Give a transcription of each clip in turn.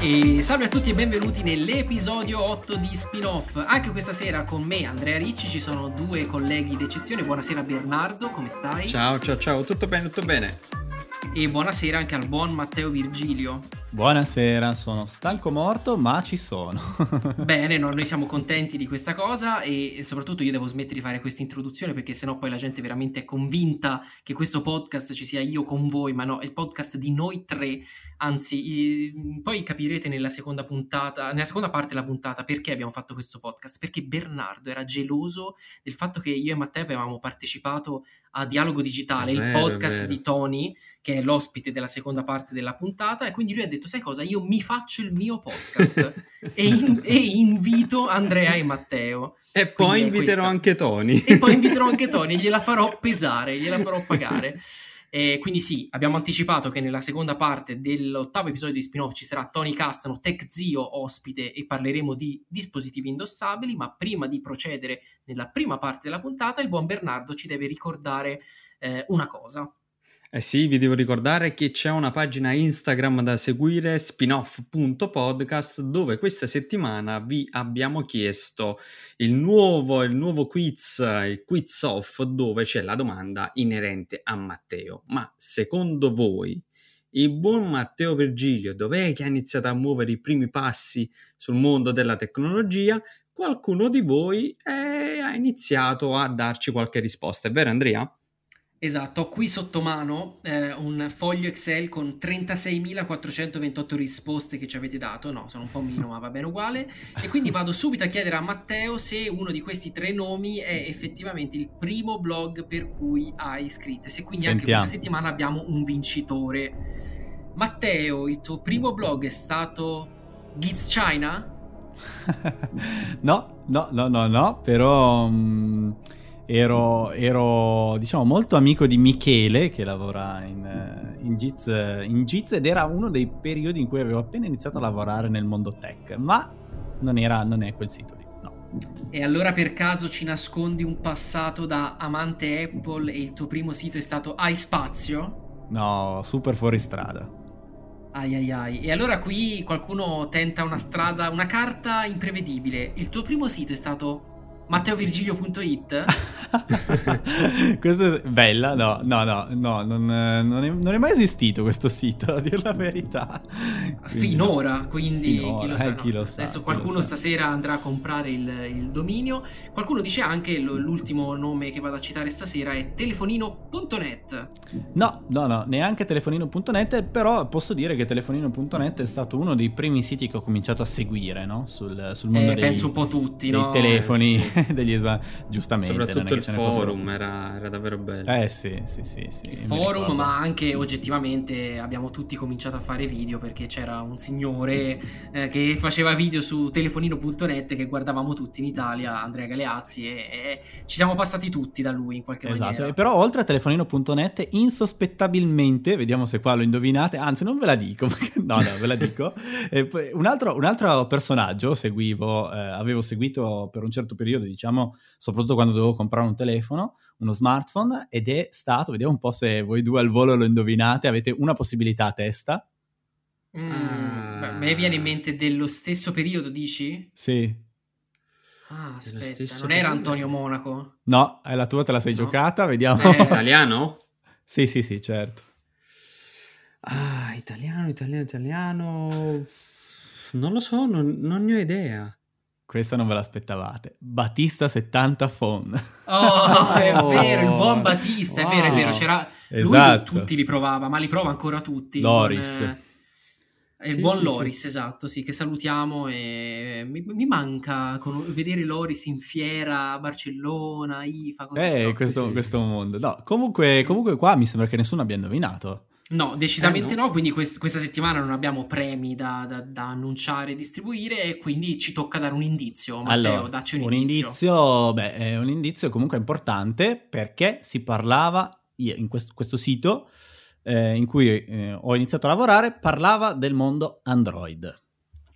E salve a tutti e benvenuti nell'episodio 8 di Spin-Off. Anche questa sera con me, Andrea Ricci, ci sono due colleghi d'eccezione. Buonasera Bernardo, come stai? Ciao, ciao, ciao, tutto bene, tutto bene. E buonasera anche al buon Matteo Virgilio. Buonasera, sono stanco morto, ma ci sono. Bene, no, noi siamo contenti di questa cosa e soprattutto io devo smettere di fare questa introduzione perché sennò poi la gente veramente è convinta che questo podcast ci sia io con voi, ma no, è il podcast di noi tre. Anzi, poi capirete nella seconda puntata, nella seconda parte della puntata perché abbiamo fatto questo podcast, perché Bernardo era geloso del fatto che io e Matteo avevamo partecipato a Dialogo Digitale, vero, il podcast di Tony, che è l'ospite della seconda parte della puntata e quindi lui ha detto detto, sai cosa? Io mi faccio il mio podcast e, in, e, invito Andrea e Matteo. E poi inviterò anche Tony. E poi inviterò anche Tony, gliela farò pesare, gliela farò pagare. E quindi sì, abbiamo anticipato che nella seconda parte dell'ottavo episodio di spin-off ci sarà Tony Castano, Tech Zio ospite e parleremo di dispositivi indossabili, ma prima di procedere nella prima parte della puntata il buon Bernardo ci deve ricordare eh, una cosa. Eh sì, vi devo ricordare che c'è una pagina Instagram da seguire, spinoff.podcast, dove questa settimana vi abbiamo chiesto il nuovo, il nuovo quiz, il quiz off, dove c'è la domanda inerente a Matteo. Ma secondo voi, il buon Matteo Virgilio, dov'è che ha iniziato a muovere i primi passi sul mondo della tecnologia? Qualcuno di voi è, ha iniziato a darci qualche risposta, è vero Andrea? Esatto, ho qui sotto mano eh, un foglio Excel con 36.428 risposte che ci avete dato, no, sono un po' meno ma va bene uguale, e quindi vado subito a chiedere a Matteo se uno di questi tre nomi è effettivamente il primo blog per cui hai iscritto, se quindi Sentiamo. anche questa settimana abbiamo un vincitore. Matteo, il tuo primo blog è stato Giz China? no, no, no, no, no, però... Um ero, ero, diciamo molto amico di Michele che lavora in, in, Giz, in Giz ed era uno dei periodi in cui avevo appena iniziato a lavorare nel mondo tech, ma non, era, non è quel sito lì. No. E allora per caso ci nascondi un passato da amante Apple e il tuo primo sito è stato iSpazio? No, super fuori strada. Ai ai ai. E allora qui qualcuno tenta una strada, una carta imprevedibile. Il tuo primo sito è stato matteovirgilio.it Questa è bella, no, no, no, no non, non, è, non, è, mai esistito questo sito, a dire la verità. Quindi, Finora, quindi Finora, chi, lo sa, eh, chi lo sa. Adesso qualcuno stasera andrà a comprare il, il, dominio. Qualcuno dice anche l'ultimo nome che vado a citare stasera è telefonino.net. No, no, no, neanche telefonino.net, però posso dire che telefonino.net è stato uno dei primi siti che ho cominciato a seguire, no? Sul, sul mondo eh, dei, penso un po' tutti, dei no? telefoni, eh, degli esami, giustamente. Soprattutto il forum era, era, davvero bello. Eh sì, sì, sì. sì il forum, ma anche oggettivamente abbiamo tutti cominciato a fare video perché c'era un signore eh, che faceva video su telefonino.net che guardavamo tutti in Italia, Andrea Galeazzi, e, e ci siamo passati tutti da lui in qualche esatto. maniera. Esatto, però oltre a telefonino.net, insospettabilmente, vediamo se qua lo indovinate, anzi non ve la dico, no, no, ve la dico. un, altro, un, altro, personaggio seguivo, eh, avevo seguito per un certo periodo, diciamo, soprattutto quando dovevo comprare un telefono, uno smartphone, ed è stato, vediamo un po' se voi due al volo lo indovinate, avete una possibilità a testa. Mm, ah. me viene in mente dello stesso periodo, dici? Sì. Ah, aspetta, non era Antonio Monaco? No, è la tua, te la sei no. giocata, vediamo. Eh, italiano? Sì, sì, sì, certo. Ah, italiano, italiano, italiano... Non lo so, non, non ne ho idea. Questa non ve l'aspettavate. Battista 70 phone. Oh, è vero, il buon Battista, è vero, è vero. C'era... Esatto. Lui tutti li provava, ma li prova ancora tutti. Loris. Con, eh, il sì, buon sì, Loris, sì. esatto, sì, che salutiamo e mi, mi manca con, vedere Loris in fiera a Barcellona, IFA, così. Eh, no. questo, questo mondo. No, comunque, comunque qua mi sembra che nessuno abbia indovinato. No, decisamente eh no. no. quindi quest- questa settimana non abbiamo premi da, da, da, annunciare e distribuire e quindi ci tocca dare un indizio. Matteo, allora, dacci un, un indizio. indizio. Beh, è un indizio comunque importante perché si parlava in questo, questo sito eh, in cui eh, ho iniziato a lavorare, parlava del mondo Android.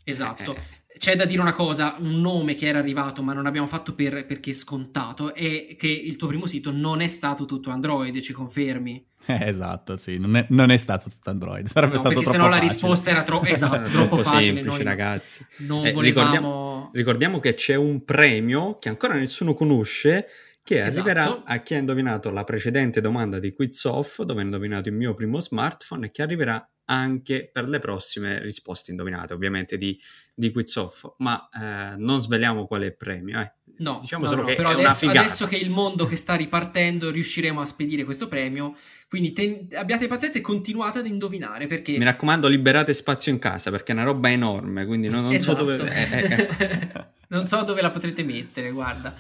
Esatto. C'è da dire una cosa, un nome che era arrivato ma non abbiamo fatto per, perché è scontato è che il tuo primo sito non è stato tutto Android, ci confermi? Eh, esatto, sì, non è, non è, stato tutto Android, sarebbe no, stato perché troppo se no la risposta era tro- esatto, troppo, facile, semplice, noi ragazzi. Non eh, volevamo... ricordiamo, ricordiamo che c'è un premio che ancora nessuno conosce che arriverà Esatto. a chi ha indovinato la precedente domanda di Quiz Off, dove ha indovinato il mio primo smartphone, e che arriverà anche per le prossime risposte indovinate, ovviamente di, di Quiz Off, ma eh, non sveliamo qual è il premio. Eh. No, diciamo no, solo no, che però adesso, adesso che il mondo che sta ripartendo riusciremo a spedire questo premio, quindi ten- abbiate pazienza e continuate ad indovinare perché... Mi raccomando, liberate spazio in casa perché è una roba enorme, quindi non, non Esatto. so dove... eh, eh, eh. non so dove la potrete mettere, guarda.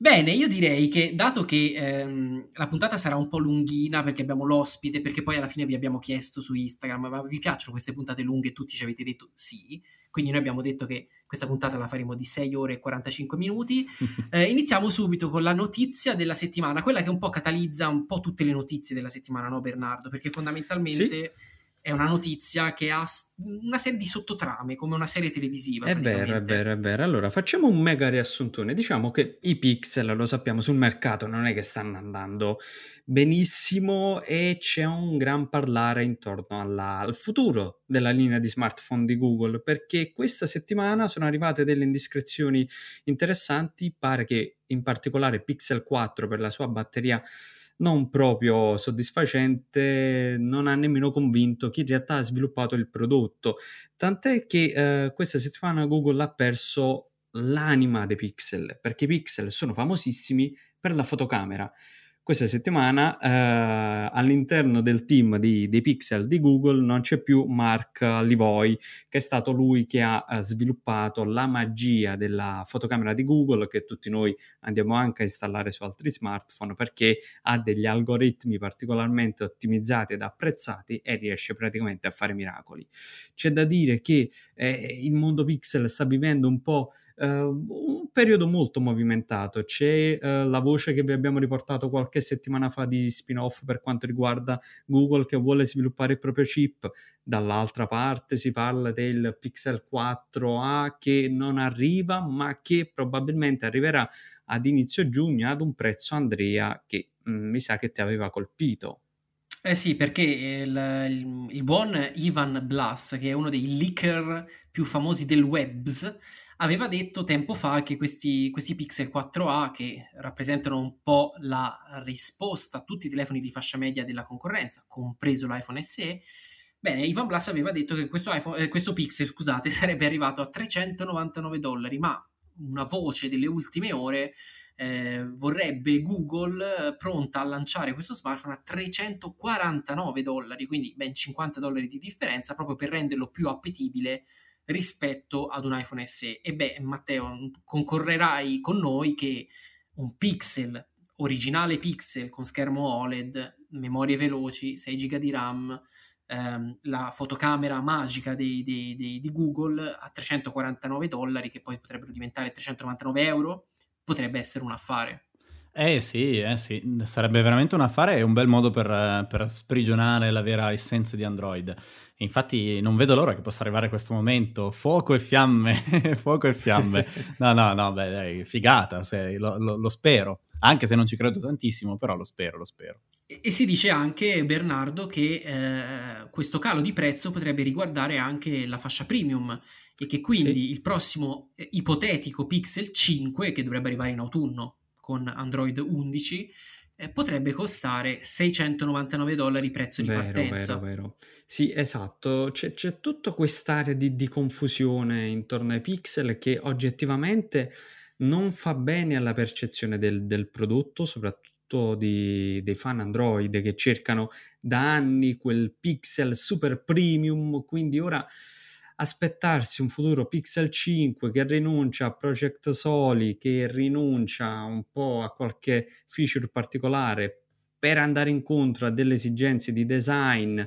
Bene, io direi che dato che ehm, la puntata sarà un po' lunghina perché abbiamo l'ospite, perché poi alla fine vi abbiamo chiesto su Instagram, ma vi piacciono queste puntate lunghe e tutti ci avete detto sì, quindi noi abbiamo detto che questa puntata la faremo di 6 ore e 45 minuti. Eh, iniziamo subito con la notizia della settimana, quella che un po' catalizza un po' tutte le notizie della settimana, no Bernardo? Perché fondamentalmente è una notizia che ha una serie di sottotrame, come una serie televisiva. È vero, è vero, è vero. Allora, facciamo un mega riassuntone. Diciamo che i pixel, lo sappiamo, sul mercato non è che stanno andando benissimo e c'è un gran parlare intorno alla- al futuro della linea di smartphone di Google, perché questa settimana sono arrivate delle indiscrezioni interessanti. Pare che in particolare Pixel 4 per la sua batteria non proprio soddisfacente, non ha nemmeno convinto chi in realtà ha sviluppato il prodotto. Tant'è che eh, questa settimana Google ha perso l'anima dei pixel, perché i pixel sono famosissimi per la fotocamera. Questa settimana eh, all'interno del team di- dei pixel di Google non c'è più Mark Livoy, che è stato lui che ha eh, sviluppato la magia della fotocamera di Google, che tutti noi andiamo anche a installare su altri smartphone, perché ha degli algoritmi particolarmente ottimizzati ed apprezzati e riesce praticamente a fare miracoli. C'è da dire che eh, il mondo pixel sta vivendo un po' un periodo molto movimentato. C'è eh, la voce che vi abbiamo riportato qualche settimana fa di spin-off per quanto riguarda Google che vuole sviluppare il proprio chip. Dall'altra parte si parla del Pixel 4a che non arriva, ma che probabilmente arriverà ad inizio giugno ad un prezzo, Andrea, che mm, mi sa che ti aveva colpito. Eh sì, perché il, il- il buon Ivan Blas, che è uno dei leaker più famosi del webs, aveva detto tempo fa che questi, questi Pixel 4a, che rappresentano un po' la risposta a tutti i telefoni di fascia media della concorrenza, compreso l'iPhone SE, bene, Ivan Blas aveva detto che questo, iPhone- eh, questo Pixel, scusate, sarebbe arrivato a 399 dollari, ma una voce delle ultime ore eh, vorrebbe Google eh, pronta a lanciare questo smartphone a 349 dollari, quindi ben 50 dollari di differenza, proprio per renderlo più appetibile rispetto ad un iPhone SE. E beh, Matteo, concorrerai con noi che un Pixel, originale Pixel con schermo OLED, memorie veloci, 6 GB di RAM, ehm, la fotocamera magica dei- dei- dei- di Google a 349 dollari, che poi potrebbero diventare 399 euro, potrebbe essere un affare. Eh sì, eh sì, sarebbe veramente un affare e un bel modo per, per sprigionare la vera essenza di Android. Infatti non vedo l'ora che possa arrivare questo momento, fuoco e fiamme, fuoco e fiamme. No, no, no, beh, dai, figata, se- lo, lo- lo spero, anche se non ci credo tantissimo, però lo spero, lo spero. E, e si dice anche, Bernardo, che eh, questo calo di prezzo potrebbe riguardare anche la fascia premium e che quindi Sì. il prossimo eh, ipotetico Pixel 5, che dovrebbe arrivare in autunno con Android 11, eh, potrebbe costare 699 dollari prezzo di Vero, partenza. vero, vero. Sì, esatto. C'è, c'è tutta quest'area di, di confusione intorno ai pixel che oggettivamente non fa bene alla percezione del, del prodotto, soprattutto di- dei fan Android che cercano da anni quel pixel super premium. Quindi ora aspettarsi un futuro Pixel 5 che rinuncia a Project Soli, che rinuncia un po' a qualche feature particolare per andare incontro a delle esigenze di design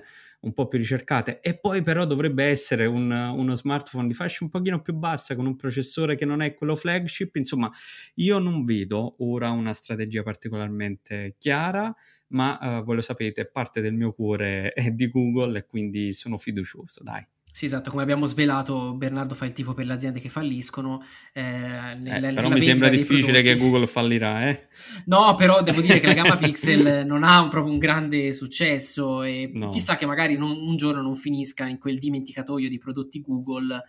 un po' più ricercate. E poi però dovrebbe essere un- uno smartphone di fascia un pochino più bassa con un processore che non è quello flagship. Insomma io non vedo ora una strategia particolarmente chiara ma eh, voi lo sapete parte del mio cuore è di Google e quindi sono fiducioso dai Sì, esatto, come abbiamo svelato, Bernardo fa il tifo per le aziende che falliscono. Eh, nella, eh, però mi sembra difficile che Google fallirà, eh? No, però devo dire che la gamma Pixel non ha un, proprio un grande successo e no. chissà che magari non, un giorno non finisca in quel dimenticatoio di prodotti Google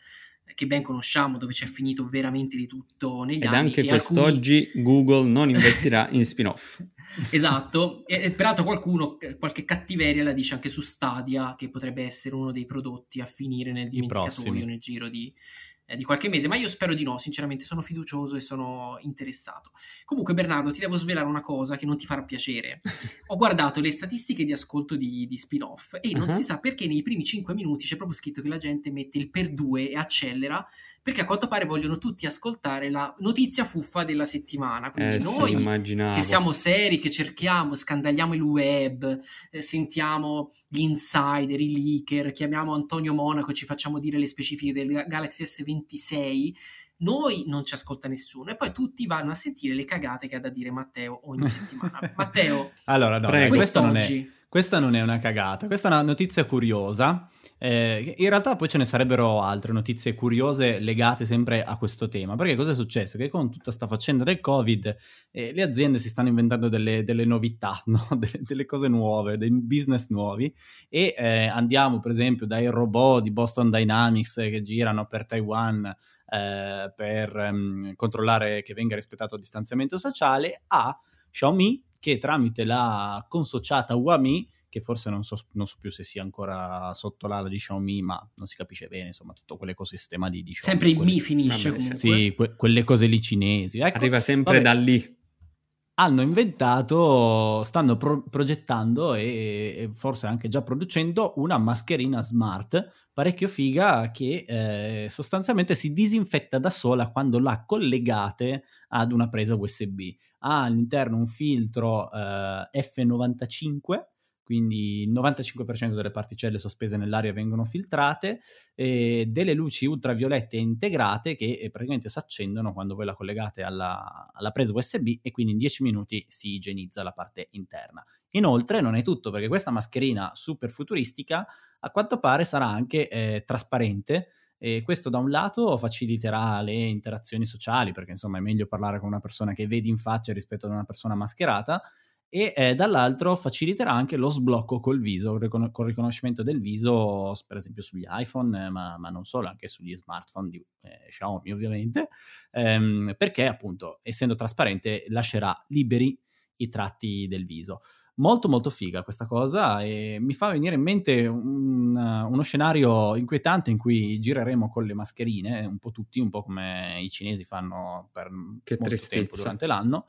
che ben conosciamo, dove c'è finito veramente di tutto negli Ed anni. Ed anche quest'oggi alcuni... Google non investirà in spin-off. esatto, e, e, peraltro qualcuno, qualche cattiveria la dice anche su Stadia, che potrebbe essere uno dei prodotti a finire nel dimenticatoio nel giro di, di qualche mese, ma io spero di no, sinceramente sono fiducioso e sono interessato. Comunque Bernardo, ti devo svelare una cosa che non ti farà piacere. Ho guardato le statistiche di ascolto di, di spin-off e non uh-huh. si sa perché nei primi 5 minuti c'è proprio scritto che la gente mette il per 2 e accelera, perché a quanto pare vogliono tutti ascoltare la notizia fuffa della settimana. Quindi eh, noi sì, che siamo seri, che cerchiamo, scandagliamo il web, eh, sentiamo gli insider, i leaker, chiamiamo Antonio Monaco e ci facciamo dire le specifiche del Galaxy S26, noi non ci ascolta nessuno e poi tutti vanno a sentire le cagate che ha da dire Matteo ogni settimana. Matteo, allora, no, Prego, questa, non è, questa non è una cagata, questa è una notizia curiosa eh, in realtà poi ce ne sarebbero altre notizie curiose legate sempre a questo tema, perché cosa è successo? Che con tutta questa faccenda del Covid eh, le aziende si stanno inventando delle, delle novità, no? delle, delle, cose nuove, dei business nuovi e eh, andiamo per esempio dai robot di Boston Dynamics che girano per Taiwan eh, per um, controllare che venga rispettato il distanziamento sociale a Xiaomi che tramite la consociata Huami che forse non so, non so, più se sia ancora sotto l'ala di Xiaomi, ma non si capisce bene, insomma, tutto quell'ecosistema di, di Xiaomi. Sempre in Mi finisce Vabbè, comunque. Sì, que- quelle cose lì cinesi. Ecco, Arriva sempre vabbè, da lì. Hanno inventato, stanno pro- progettando e, e, forse anche già producendo una mascherina smart parecchio figa che eh, sostanzialmente si disinfetta da sola quando la collegate ad una presa USB. Ha all'interno un filtro eh, F95 quindi il 95% delle particelle sospese nell'aria vengono filtrate, e delle luci ultraviolette integrate che eh, praticamente si accendono quando voi la collegate alla, alla, presa USB e quindi in 10 minuti si igienizza la parte interna. Inoltre non è tutto perché questa mascherina super futuristica a quanto pare sarà anche eh, trasparente e questo da un lato faciliterà le interazioni sociali perché insomma è meglio parlare con una persona che vedi in faccia rispetto ad una persona mascherata e eh, dall'altro faciliterà anche lo sblocco col viso, ricon- col riconoscimento del viso, per esempio sugli iPhone, eh, ma, ma, non solo, anche sugli smartphone di eh, Xiaomi ovviamente, ehm, perché appunto essendo trasparente lascerà liberi i tratti del viso. Molto molto figa questa cosa e mi fa venire in mente un, uno scenario inquietante in cui gireremo con le mascherine, un po' tutti, un po' come i cinesi fanno per che molto tristezza. tempo durante l'anno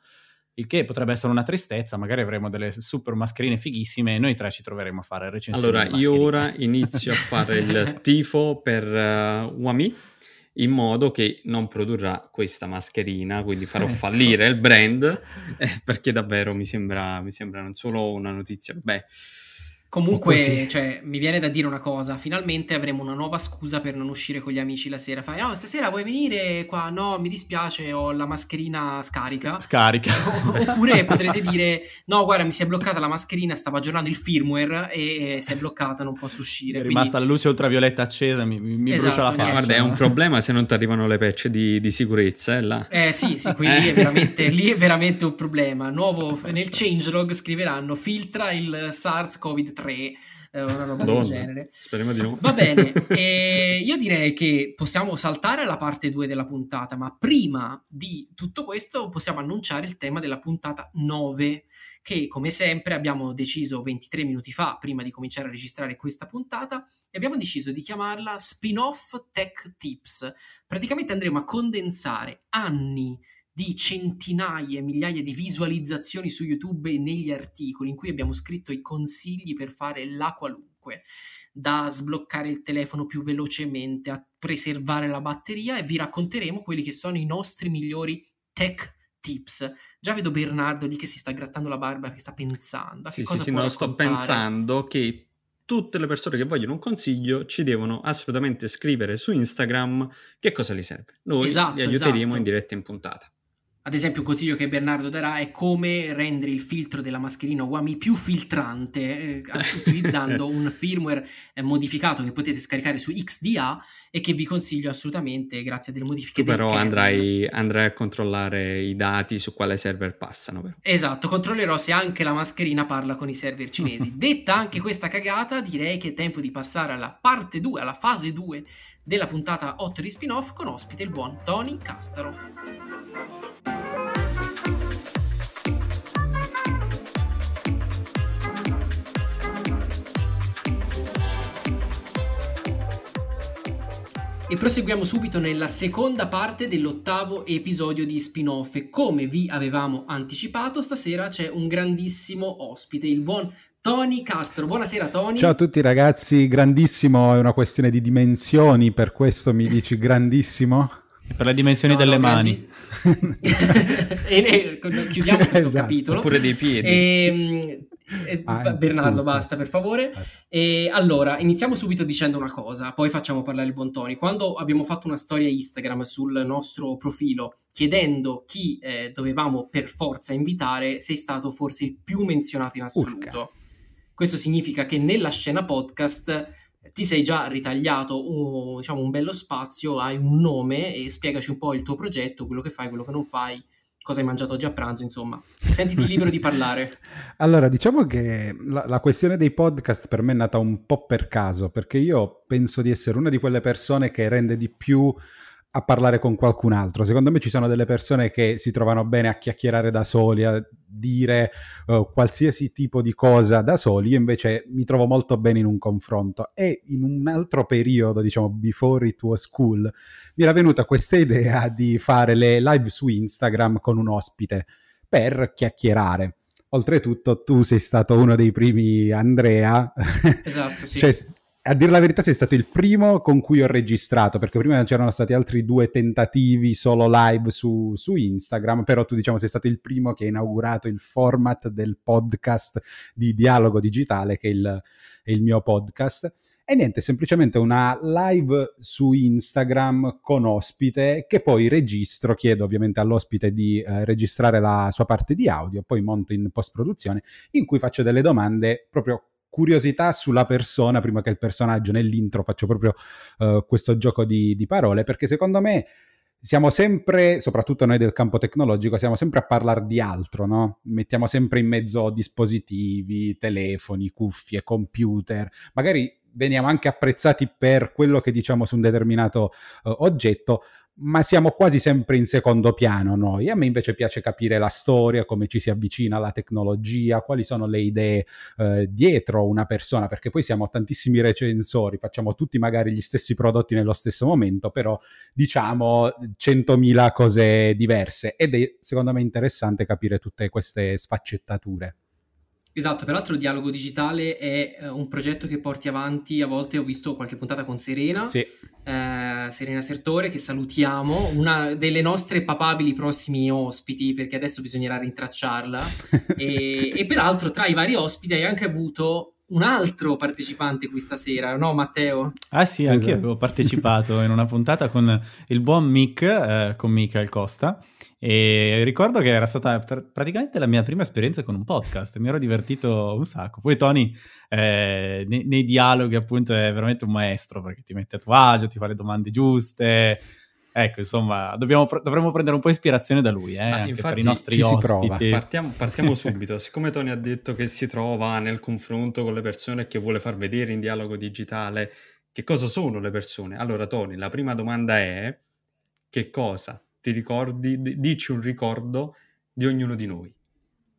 il che potrebbe essere una tristezza, magari avremo delle super mascherine fighissime e noi tre ci troveremo a fare recensioni. Allora, io ora inizio a fare il tifo per uh, Wami in modo che non produrrà questa mascherina, quindi farò ecco. fallire il brand, eh, perché davvero mi sembra, mi sembra non solo una notizia, beh Comunque, cioè, mi viene da dire una cosa, finalmente avremo una nuova scusa per non uscire con gli amici la sera. Fai, no, stasera vuoi venire qua? No, mi dispiace, ho la mascherina scarica. Scarica. Oppure potrete dire, no, guarda, mi si è bloccata la mascherina, stavo aggiornando il firmware e, e si è bloccata, non posso uscire. È Quindi... rimasta la luce ultravioletta accesa, mi, mi esatto, brucia la faccia. Guarda, è un problema se non ti arrivano le patch di, di sicurezza, eh, là. Eh sì, sì, quindi è veramente, lì è veramente un problema. Nuovo, nel changelog scriveranno, filtra il SARS-CoV-3 3, eh, una roba Madonna, del genere. Speriamo di no. Va bene, e io direi che possiamo saltare alla parte 2 della puntata, ma prima di tutto questo possiamo annunciare il tema della puntata 9, che come sempre abbiamo deciso 23 minuti fa, prima di cominciare a registrare questa puntata, e abbiamo deciso di chiamarla Spin-off Tech Tips. Praticamente andremo a condensare anni di centinaia, migliaia di visualizzazioni su YouTube e negli articoli in cui abbiamo scritto i consigli per fare la qualunque, da sbloccare il telefono più velocemente a preservare la batteria e vi racconteremo quelli che sono i nostri migliori tech tips. Già vedo Bernardo lì che si sta grattando la barba, che sta pensando. A che sì, cosa sì, sì, no, sto pensando che tutte le persone che vogliono un consiglio ci devono assolutamente scrivere su Instagram che cosa gli serve. Noi esatto, li aiuteremo esatto. in diretta in puntata. Ad esempio, un consiglio che Bernardo darà è come rendere il filtro della mascherina Wami più filtrante eh, utilizzando un firmware eh, modificato che potete scaricare su XDA e che vi consiglio assolutamente grazie a delle modifiche tu però andrai, andrai, a controllare i dati su quale server passano. Però. Esatto, controllerò se anche la mascherina parla con i server cinesi. Detta anche questa cagata, direi che è tempo di passare alla parte 2, alla fase 2 della puntata 8 di spin-off con ospite il buon Tony Castaro. E proseguiamo subito nella seconda parte dell'ottavo episodio di spin-off e come vi avevamo anticipato stasera c'è un grandissimo ospite, il buon Tony Castro. Buonasera Tony. Ciao a tutti ragazzi, grandissimo è una questione di dimensioni, per questo mi dici grandissimo? Per le dimensioni no, delle no, mani. Grandi... e, e, chiudiamo questo esatto. capitolo. Oppure dei piedi. E, ehm, eh, ah, Bernardo, tutto. basta per favore. Ah, e allora, iniziamo subito dicendo una cosa, poi facciamo parlare il Bontoni. Quando abbiamo fatto una storia Instagram sul nostro profilo chiedendo chi eh, dovevamo per forza invitare, sei stato forse il più menzionato in assoluto. Urca. Questo significa che nella scena podcast ti sei già ritagliato un, diciamo, un bello spazio, hai un nome e spiegaci un po' il tuo progetto, quello che fai, quello che non fai cosa hai mangiato oggi a pranzo, insomma. Sentiti libero di parlare. Allora, diciamo che la, la, questione dei podcast per me è nata un po' per caso, perché io penso di essere una di quelle persone che rende di più a parlare con qualcun altro. Secondo me ci sono delle persone che si trovano bene a chiacchierare da soli, a dire uh, qualsiasi tipo di cosa da soli. Io invece mi trovo molto bene in un confronto. E in un altro periodo, diciamo, before it was cool, mi era venuta questa idea di fare le live su Instagram con un ospite per chiacchierare. Oltretutto, tu sei stato uno dei primi, Andrea. Esatto, sì. cioè, a dire la verità sei stato il primo con cui ho registrato, perché prima c'erano stati altri due tentativi solo live su, su, Instagram, però tu diciamo sei stato il primo che ha inaugurato il format del podcast di dialogo digitale, che è il, è il mio podcast. E niente, semplicemente una live su Instagram con ospite che poi registro, chiedo ovviamente all'ospite di eh, registrare la sua parte di audio, poi monto in post produzione, in cui faccio delle domande proprio curiosità sulla persona prima che il personaggio. Nell'intro faccio proprio uh, questo gioco di, di parole perché secondo me siamo sempre, soprattutto noi del campo tecnologico, siamo sempre a parlare di altro, no? Mettiamo sempre in mezzo dispositivi, telefoni, cuffie, computer, magari veniamo anche apprezzati per quello che diciamo su un determinato uh, oggetto, ma siamo quasi sempre in secondo piano noi. A me invece piace capire la storia, come ci si avvicina alla tecnologia, quali sono le idee eh, dietro una persona, perché poi siamo tantissimi recensori, facciamo tutti magari gli stessi prodotti nello stesso momento, però diciamo 100.000 cose diverse ed è secondo me interessante capire tutte queste sfaccettature. Esatto, peraltro il dialogo digitale è eh, un progetto che porti avanti, a volte ho visto qualche puntata con Serena, sì. eh, Serena Sertore, che salutiamo, una delle nostre papabili prossimi ospiti, perché adesso bisognerà rintracciarla, e, e peraltro tra i vari ospiti hai anche avuto un altro partecipante qui stasera, no Matteo? Ah sì, anche io esatto. avevo partecipato in una puntata con il buon Mick, eh, con Michael Costa, e ricordo che era stata praticamente la mia prima esperienza con un podcast, mi ero divertito un sacco. Poi Tony eh, nei, nei, dialoghi appunto è veramente un maestro perché ti mette a tuo agio, ti fa le domande giuste. Ecco, insomma, dobbiamo, dovremmo prendere un po' ispirazione da lui, eh, anche per i nostri ospiti. Partiamo, partiamo subito. Siccome Tony ha detto che si trova nel confronto con le persone e che vuole far vedere in dialogo digitale che cosa sono le persone, allora Tony, la prima domanda è che cosa ti ricordi, d- dici un ricordo di ognuno di noi.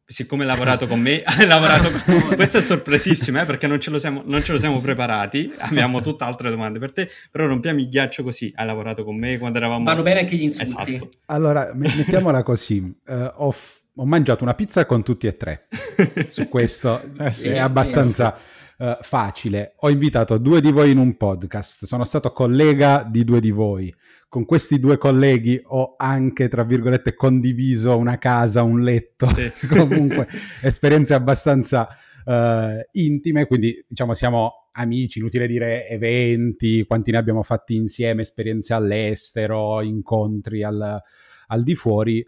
Siccome hai lavorato con me, hai lavorato con... Questo è sorpresissimo, eh, perché non ce, siamo, non ce, lo siamo, preparati, abbiamo tutte altre domande per te, però rompiamo il ghiaccio così, hai lavorato con me quando eravamo... Vanno bene anche gli insulti. Esatto. Allora, mettiamola così, uh, ho, f- ho, mangiato una pizza con tutti e tre, su questo eh sì, è abbastanza... Eh uh, facile. Ho invitato due di voi in un podcast, sono stato collega di due di voi. Con questi due colleghi ho anche, tra virgolette, condiviso una casa, un letto, sì. comunque esperienze abbastanza uh, intime, quindi diciamo siamo amici, inutile dire eventi, quanti ne abbiamo fatti insieme, esperienze all'estero, incontri al, al di fuori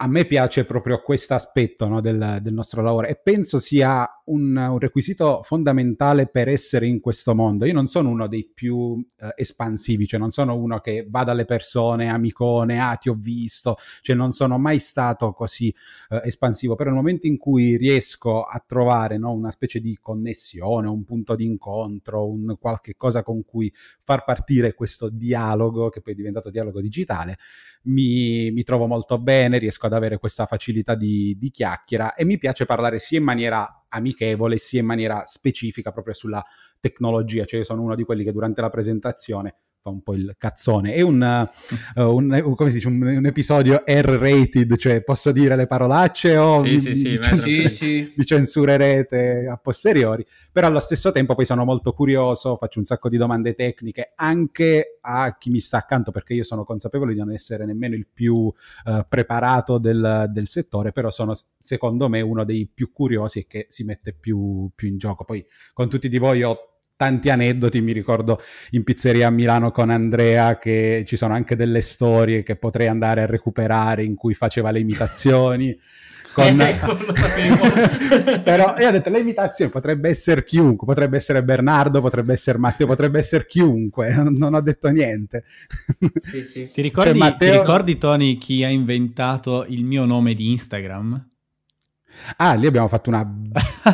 a me piace proprio questo aspetto no, del, del, nostro lavoro e penso sia un, un, requisito fondamentale per essere in questo mondo. Io non sono uno dei più eh, espansivi, cioè non sono uno che va dalle persone, amicone, ah ti ho visto, cioè non sono mai stato così eh, espansivo, però nel momento in cui riesco a trovare no, una specie di connessione, un punto di incontro, un qualche cosa con cui far partire questo dialogo, che poi è diventato dialogo digitale, mi, mi, trovo molto bene, riesco ad avere questa facilità di, di, chiacchiera e mi piace parlare sia in maniera amichevole sia in maniera specifica proprio sulla tecnologia, cioè io sono uno di quelli che durante la presentazione fa un po' il cazzone. È un, uh, un, come si dice, un, un, episodio R-rated, cioè posso dire le parolacce o sì, mi, sì, sì, mi, censure, sì, mi, censurerete a posteriori, però allo stesso tempo poi sono molto curioso, faccio un sacco di domande tecniche anche a chi mi sta accanto perché io sono consapevole di non essere nemmeno il più uh, preparato del, del, settore, però sono secondo me uno dei più curiosi e che si mette più, più in gioco. Poi con tutti di voi ho tanti aneddoti, mi ricordo in pizzeria a Milano con Andrea che ci sono anche delle storie che potrei andare a recuperare in cui faceva le imitazioni. Con... ecco, lo sapevo. Però io ho detto le imitazioni potrebbe essere chiunque, potrebbe essere Bernardo, potrebbe essere Matteo, potrebbe essere chiunque, non ho detto niente. Sì, sì. Ti ricordi, cioè, Matteo... ti ricordi Tony chi ha inventato il mio nome di Instagram? Ah, lì abbiamo fatto una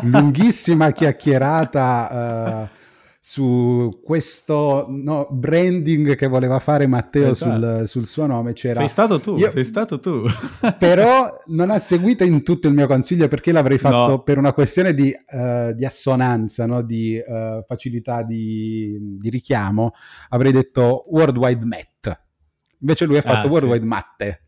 lunghissima chiacchierata. Uh su questo no, branding che voleva fare Matteo esatto. sul, sul, suo nome. C'era... Sei stato tu, Io... sei stato tu. però non ha seguito in tutto il mio consiglio perché l'avrei fatto no. per una questione di, uh, di assonanza, no? di uh, facilità di, di, richiamo. Avrei detto Worldwide Met. Invece lui ha fatto ah, Worldwide sì. Matte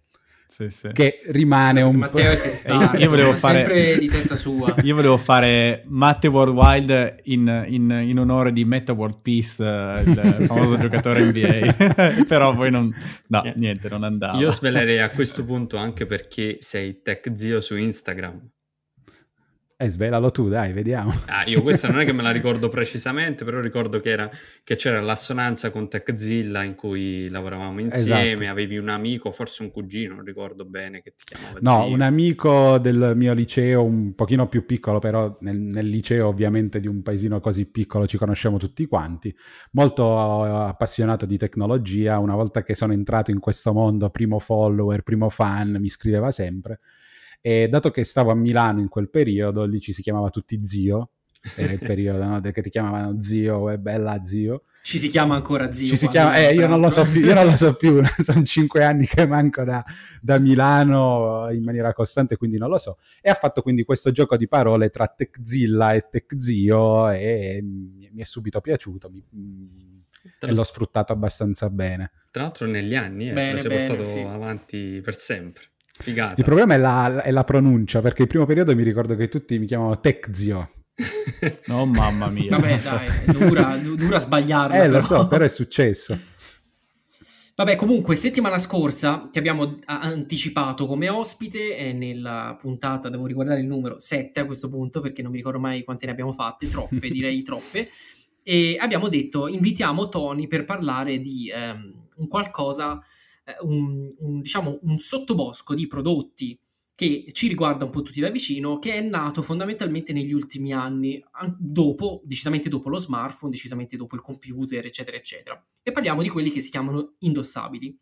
sì, sì. che rimane un Matteo po'... è testato, io volevo fare... sempre di testa sua. Io volevo fare Matte World Wild in, in, in, onore di Meta World Peace, eh, il famoso giocatore NBA, però poi non... No, yeah. niente, non andava. Io svelerei a questo punto anche perché sei tech zio su Instagram. Eh, svelalo tu, dai, vediamo. Ah, io questa non è che me la ricordo precisamente, però ricordo che, era, che c'era l'assonanza con TechZilla in cui lavoravamo insieme, esatto. avevi un amico, forse un cugino, non ricordo bene che ti chiamava. No, zio. un amico del mio liceo, un pochino più piccolo, però nel, nel, liceo ovviamente di un paesino così piccolo ci conosciamo tutti quanti, molto appassionato di tecnologia, una volta che sono entrato in questo mondo, primo follower, primo fan, mi scriveva sempre e dato che stavo a Milano in quel periodo, lì ci si chiamava tutti zio, era il periodo no? che ti chiamavano zio e bella zio. Ci si chiama ancora zio. Ci si chiama, eh, io non lo so più, io non lo so più, sono cinque anni che manco da, da, Milano in maniera costante, quindi non lo so. E ha fatto quindi questo gioco di parole tra Techzilla e Techzio e mi, mi è subito piaciuto. Mi, e l'ho sfruttato abbastanza bene. Tra l'altro negli anni eh, bene, si è portato sì. avanti per sempre. Figata. Il problema è la, è la, pronuncia, perché il primo periodo mi ricordo che tutti mi chiamavano Teczio. No, mamma mia. Vabbè, dai, dura, dura sbagliarlo. Eh, lo so, però è successo. Vabbè, comunque, settimana scorsa ti abbiamo anticipato come ospite e nella puntata, devo riguardare il numero 7 a questo punto, perché non mi ricordo mai quante ne abbiamo fatte, troppe, direi troppe. E abbiamo detto, invitiamo Tony per parlare di um, un qualcosa eh, un, un, diciamo, un sottobosco di prodotti che ci riguarda un po' tutti da vicino, che è nato fondamentalmente negli ultimi anni, dopo, decisamente dopo lo smartphone, decisamente dopo il computer, eccetera, eccetera. E parliamo di quelli che si chiamano indossabili.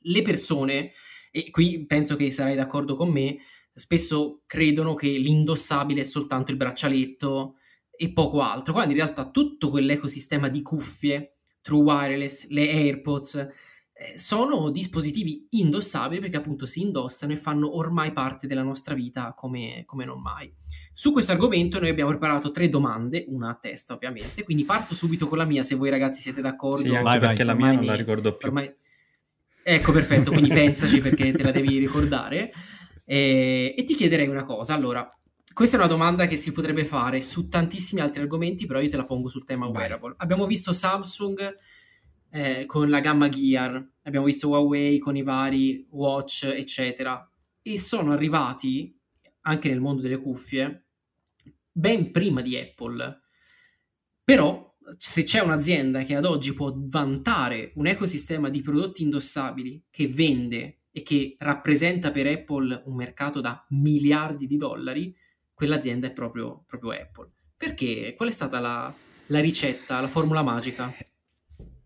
Le persone, e qui penso che sarai d'accordo con me, spesso credono che l'indossabile è soltanto il braccialetto e poco altro, quando in realtà tutto quell'ecosistema di cuffie, True Wireless, le AirPods, sono dispositivi indossabili perché appunto si indossano e fanno ormai parte della nostra vita come, come, non mai. Su questo argomento noi abbiamo preparato tre domande, una a testa ovviamente, quindi parto subito con la mia se voi ragazzi siete d'accordo. Sì, anche vai, perché vai, la mia non la ricordo più. Ormai... Ecco, perfetto, quindi pensaci perché te la devi ricordare. E, e ti chiederei una cosa, allora, questa è una domanda che si potrebbe fare su tantissimi altri argomenti, però io te la pongo sul tema wearable. Abbiamo visto Samsung eh, con la gamma Gear, abbiamo visto Huawei con i vari watch, eccetera, e sono arrivati anche nel mondo delle cuffie ben prima di Apple. Però se c'è un'azienda che ad oggi può vantare un ecosistema di prodotti indossabili che vende e che rappresenta per Apple un mercato da miliardi di dollari, quell'azienda è proprio, proprio Apple. Perché? Qual è stata la, la ricetta, la formula magica?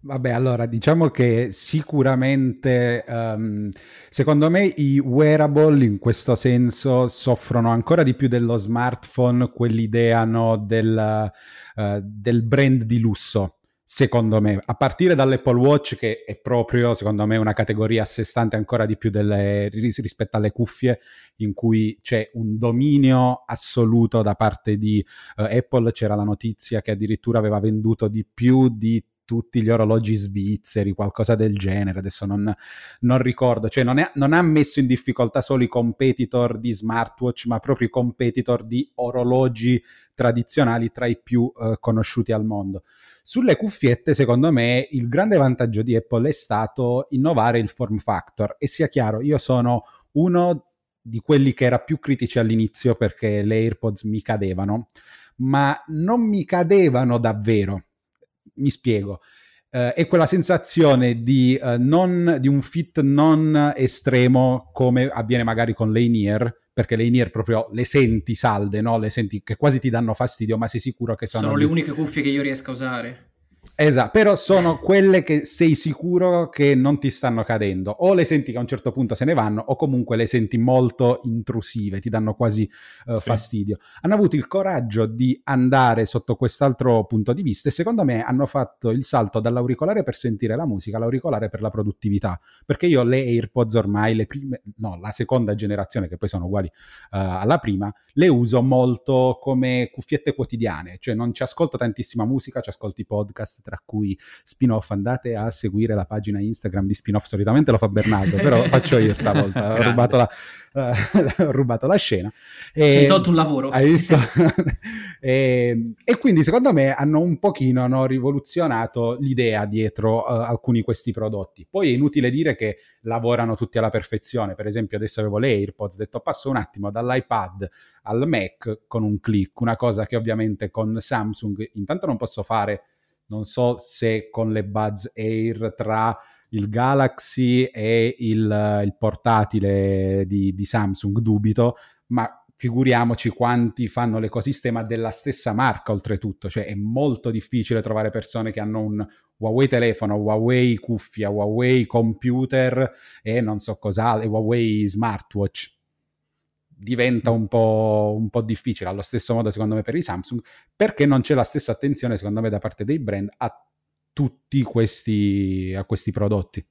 Vabbè, allora diciamo che sicuramente, um, secondo me, i wearable in questo senso soffrono ancora di più dello smartphone quell'idea no, del, uh, del brand di lusso secondo me, a partire dall'Apple Watch che è proprio, secondo me, una categoria a sé stante ancora di più delle, rispetto alle cuffie, in cui c'è un dominio assoluto da parte di uh, Apple. C'era la notizia che addirittura aveva venduto di più di tutti gli orologi svizzeri, qualcosa del genere, adesso non, non ricordo, cioè non, è, non, ha messo in difficoltà solo i competitor di smartwatch, ma proprio i competitor di orologi tradizionali tra i più uh, conosciuti al mondo. Sulle cuffiette, secondo me, il grande vantaggio di Apple è stato innovare il form factor. E sia chiaro, io sono uno di quelli che era più critici all'inizio perché le AirPods mi cadevano, ma non mi cadevano davvero. Mi spiego. Uh, è quella sensazione di, uh, non, di, un fit non estremo come avviene magari con le in-ear, perché le in-ear proprio le senti salde, no? Le senti che quasi ti danno fastidio, ma sei sicuro che sono... Sono le uniche cuffie che io riesco a usare. Esatto, però sono quelle che sei sicuro che non ti stanno cadendo. O le senti che a un certo punto se ne vanno, o comunque le senti molto intrusive, ti danno quasi uh, sì. fastidio. Hanno avuto il coraggio di andare sotto quest'altro punto di vista e secondo me hanno fatto il salto dall'auricolare per sentire la musica all'auricolare per la produttività. Perché io le AirPods ormai, le prime, no, la seconda generazione, che poi sono uguali uh, alla prima, le uso molto come cuffiette quotidiane, cioè non ci ascolto tantissima musica, ci ascolto i podcast tra cui spin-off. Andate a seguire la pagina Instagram di spin-off, solitamente lo fa Bernardo, però faccio io stavolta, ho rubato la, uh, ho rubato la scena. E, Ci hai tolto un lavoro. Hai visto? e, e, quindi secondo me hanno un pochino no, rivoluzionato l'idea dietro uh, alcuni di questi prodotti. Poi è inutile dire che lavorano tutti alla perfezione, per esempio adesso avevo le AirPods, ho detto passo un attimo dall'iPad al Mac con un click, una cosa che ovviamente con Samsung intanto non posso fare non so se con le Buds Air tra il Galaxy e il, il portatile di, di, Samsung, dubito, ma figuriamoci quanti fanno l'ecosistema della stessa marca oltretutto, cioè è molto difficile trovare persone che hanno un Huawei telefono, Huawei cuffia, Huawei computer e non so cosa, e Huawei smartwatch diventa un po', un po', difficile. Allo stesso modo, secondo me, per i Samsung, perché non c'è la stessa attenzione, secondo me, da parte dei brand a tutti questi, a questi prodotti.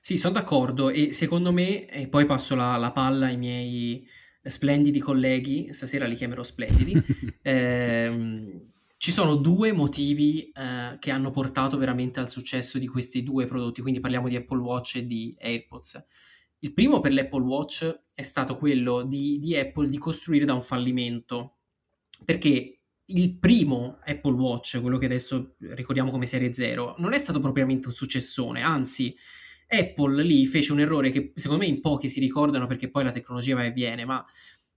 Sì, sono d'accordo e secondo me, e poi passo la, la palla ai miei splendidi colleghi, stasera li chiamerò splendidi, ehm, ci sono due motivi eh, che hanno portato veramente al successo di questi due prodotti, quindi parliamo di Apple Watch e di AirPods. Il primo per l'Apple Watch è stato quello di, di Apple di costruire da un fallimento, perché il primo Apple Watch, quello che adesso ricordiamo come serie 0, non è stato propriamente un successone, anzi Apple lì fece un errore che secondo me in pochi si ricordano perché poi la tecnologia va e viene, ma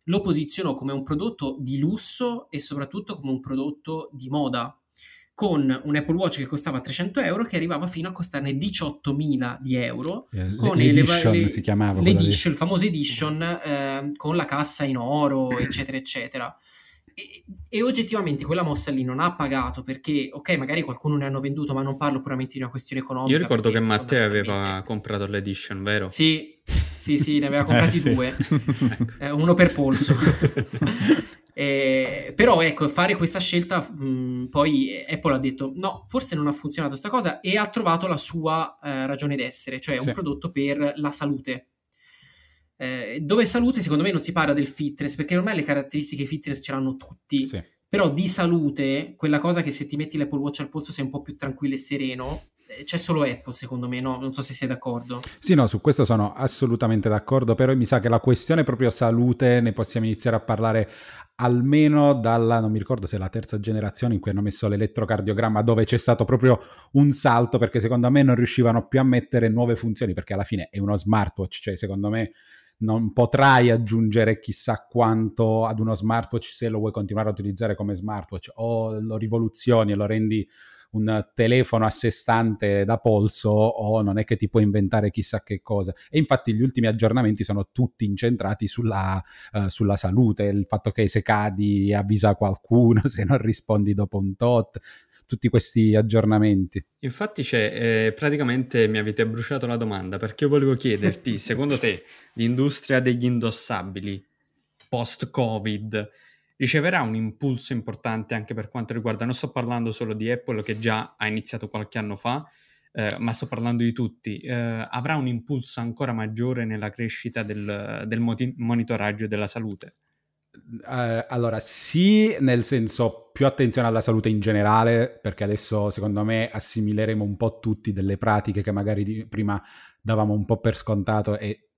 lo posizionò come un prodotto di lusso e soprattutto come un prodotto di moda con un Apple Watch che costava 300 euro che arrivava fino a costarne 18.000 di euro eh, con l'edition le, si chiamava l'edition, il famoso edition eh, con la cassa in oro eccetera eccetera e, e, oggettivamente quella mossa lì non ha pagato perché, ok, magari qualcuno ne hanno venduto, ma non parlo puramente di una questione economica. Io ricordo che Matteo aveva comprato l'edition, vero? Sì, sì, sì, ne aveva comprati eh, sì. due, eh, uno per polso. Eh, però ecco, fare questa scelta, mh, poi Apple ha detto no, forse non ha funzionato questa cosa e ha trovato la sua eh, ragione d'essere, cioè sì. un prodotto per la salute. Eh, dove salute secondo me non si parla del fitness, perché ormai le caratteristiche fitness ce l'hanno tutti, sì. però di salute, quella cosa che se ti metti l'Apple Watch al polso sei un po' più tranquillo e sereno, c'è solo Apple secondo me, no? Non so se sei d'accordo. Sì, no, su questo sono assolutamente d'accordo, però mi sa che la questione proprio salute ne possiamo iniziare a parlare almeno dalla, non mi ricordo se è la terza generazione in cui hanno messo l'elettrocardiogramma, dove c'è stato proprio un salto, perché secondo me non riuscivano più a mettere nuove funzioni, perché alla fine è uno smartwatch, cioè secondo me non potrai aggiungere chissà quanto ad uno smartwatch se lo vuoi continuare a utilizzare come smartwatch o lo rivoluzioni e lo rendi un telefono a sé stante da polso o non è che ti puoi inventare chissà che cosa. E infatti gli ultimi aggiornamenti sono tutti incentrati sulla, uh, sulla salute, il fatto che se cadi avvisa qualcuno, se non rispondi dopo un tot tutti questi aggiornamenti. Infatti c'è, eh, praticamente mi avete bruciato la domanda perché volevo chiederti, secondo te l'industria degli indossabili post-Covid riceverà un impulso importante anche per quanto riguarda, non sto parlando solo di Apple che già ha iniziato qualche anno fa, eh, ma sto parlando di tutti, eh, avrà un impulso ancora maggiore nella crescita del, del moti- monitoraggio della salute? Uh, allora, sì, nel senso più attenzione alla salute in generale, perché adesso secondo me assimileremo un po' tutti delle pratiche che magari di, prima davamo un po' per scontato e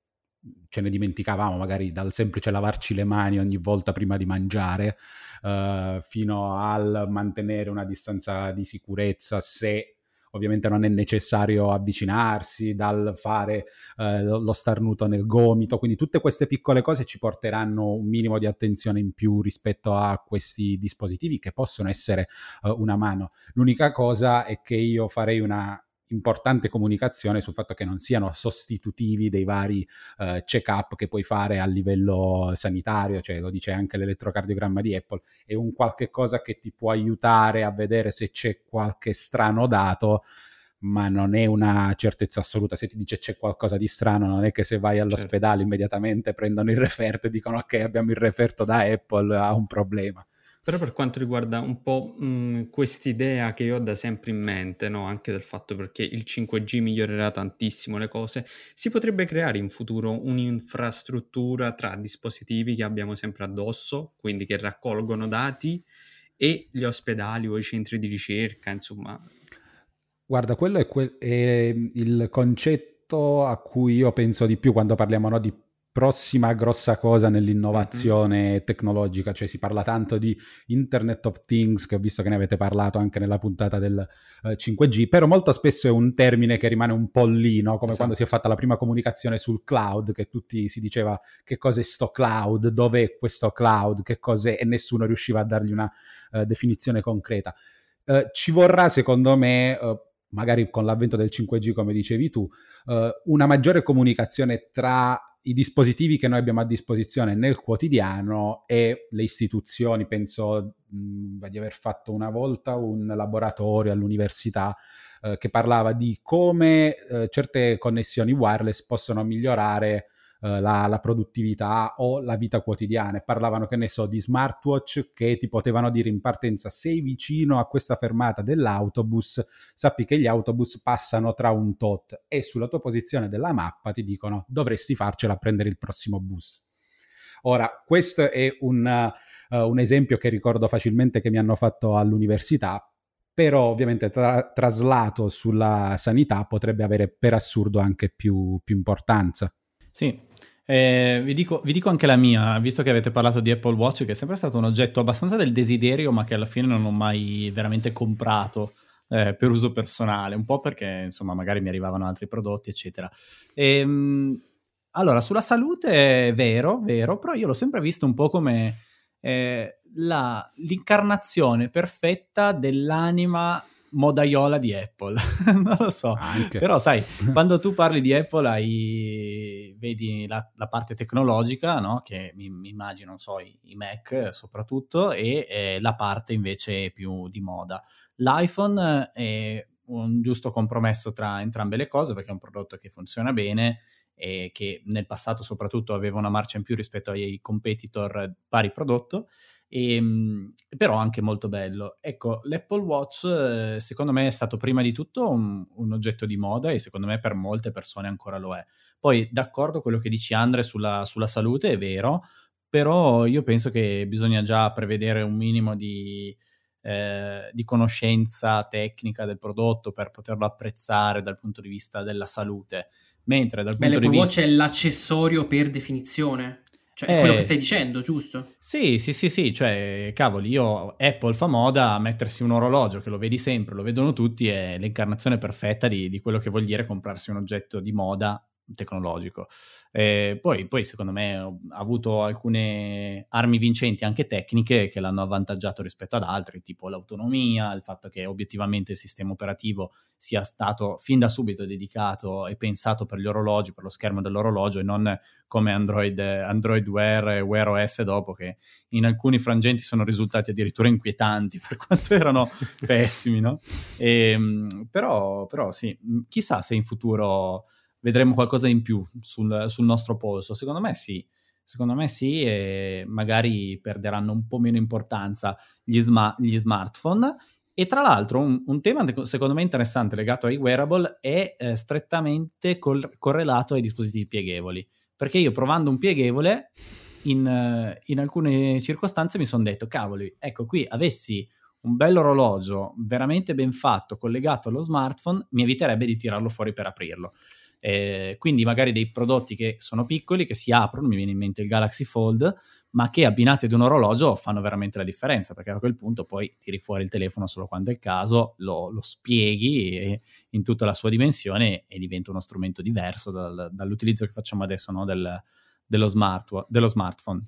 ce ne dimenticavamo, magari dal semplice lavarci le mani ogni volta prima di mangiare, uh, fino al mantenere una distanza di sicurezza se ovviamente non è necessario avvicinarsi, dal fare eh, lo starnuto nel gomito, quindi tutte queste piccole cose ci porteranno un minimo di attenzione in più rispetto a questi dispositivi che possono essere eh, una mano. L'unica cosa è che io farei una importante comunicazione sul fatto che non siano sostitutivi dei vari uh, check-up che puoi fare a livello sanitario, cioè lo dice anche l'elettrocardiogramma di Apple, è un qualche cosa che ti può aiutare a vedere se c'è qualche strano dato, ma non è una certezza assoluta. Se ti dice c'è qualcosa di strano, non è che se vai all'ospedale certo. immediatamente prendono il referto e dicono ok abbiamo il referto da Apple, ha un problema. Però per quanto riguarda un po' quest'idea che io ho da sempre in mente, no? anche del fatto perché il 5G migliorerà tantissimo le cose, si potrebbe creare in futuro un'infrastruttura tra dispositivi che abbiamo sempre addosso, quindi che raccolgono dati, e gli ospedali o i centri di ricerca, insomma. Guarda, quello è, que- è il concetto a cui io penso di più quando parliamo no, di prossima grossa cosa nell'innovazione mm-hmm. tecnologica, cioè si parla tanto di Internet of Things, che ho visto che ne avete parlato anche nella puntata del eh, 5G, però molto spesso è un termine che rimane un po' lì, no? come esatto. quando si è fatta la prima comunicazione sul cloud, che tutti si diceva che cos'è sto cloud, dov'è questo cloud, che cos'è, e nessuno riusciva a dargli una uh, definizione concreta. Uh, ci vorrà, secondo me, magari con l'avvento del 5G, come dicevi tu, una maggiore comunicazione tra i dispositivi che noi abbiamo a disposizione nel quotidiano e le istituzioni. Penso mh, di aver fatto una volta un laboratorio all'università eh, che parlava di come eh, certe connessioni wireless possono migliorare eh, la, la, produttività o la vita quotidiana. Parlavano, che ne so, di smartwatch che ti potevano dire in partenza sei vicino a questa fermata dell'autobus, sappi che gli autobus passano tra un tot e sulla tua posizione della mappa ti dicono dovresti farcela prendere il prossimo bus. Ora, questo è un, uh, un esempio che ricordo facilmente che mi hanno fatto all'università, però ovviamente tra- traslato sulla sanità potrebbe avere per assurdo anche più, più importanza. Sì, eh, vi, dico, vi, dico, anche la mia, visto che avete parlato di Apple Watch, che è sempre stato un oggetto abbastanza del desiderio, ma che alla fine non ho mai veramente comprato eh, per uso personale, un po' perché insomma magari mi arrivavano altri prodotti, eccetera. E, ehm, allora, sulla salute è vero, vero, però io l'ho sempre visto un po' come eh, la, l'incarnazione perfetta dell'anima modaiola di Apple. non lo so. Anche. Però sai, quando tu parli di Apple hai, vedi la, la parte tecnologica, no? che mi, mi, immagino, non so, i, i Mac soprattutto, e eh, la parte invece più di moda. L'iPhone è un giusto compromesso tra entrambe le cose perché è un prodotto che funziona bene e che nel passato soprattutto aveva una marcia in più rispetto ai competitor pari prodotto e, ehm, però anche molto bello. Ecco, l'Apple Watch eh, secondo me è stato prima di tutto un, un, oggetto di moda e secondo me per molte persone ancora lo è. Poi d'accordo quello che dici Andre sulla, sulla salute è vero, però io penso che bisogna già prevedere un minimo di, eh, di conoscenza tecnica del prodotto per poterlo apprezzare dal punto di vista della salute. Mentre dal Beh, punto di vista... Watch è l'accessorio per definizione. Cioè, è quello che eh, stai dicendo, giusto? Sì, sì, sì, sì, cioè, cavoli, io Apple fa moda a mettersi un orologio che lo vedi sempre, lo vedono tutti, è l'incarnazione perfetta di, di quello che vuol dire comprarsi un oggetto di moda tecnologico. Eh, poi, poi, secondo me, ha avuto alcune armi vincenti anche tecniche che l'hanno avvantaggiato rispetto ad altri, tipo l'autonomia, il fatto che obiettivamente il sistema operativo sia stato fin da subito dedicato e pensato per gli orologi, per lo schermo dell'orologio e non come Android, Android Wear e Wear OS dopo che in alcuni frangenti sono risultati addirittura inquietanti per quanto erano pessimi, no? E, ehm, però, però sì, chissà se in futuro vedremo qualcosa in più sul, sul nostro polso. Secondo me sì. Secondo me sì, e magari perderanno un po' meno importanza gli, sma- gli smartphone. E tra l'altro un, un, tema secondo me interessante legato ai wearable è eh, strettamente col- correlato ai dispositivi pieghevoli. Perché io provando un pieghevole, in, in alcune circostanze mi sono detto, cavoli, ecco qui avessi un bel orologio veramente ben fatto, collegato allo smartphone, mi eviterebbe di tirarlo fuori per aprirlo. Eh, quindi magari dei prodotti che sono piccoli, che si aprono, mi viene in mente il Galaxy Fold, ma che abbinati ad un orologio fanno veramente la differenza, perché a quel punto poi tiri fuori il telefono solo quando è il caso, lo, lo spieghi in tutta la sua dimensione e diventa uno strumento diverso dal, dall'utilizzo che facciamo adesso no, del, dello, smart, dello smartphone.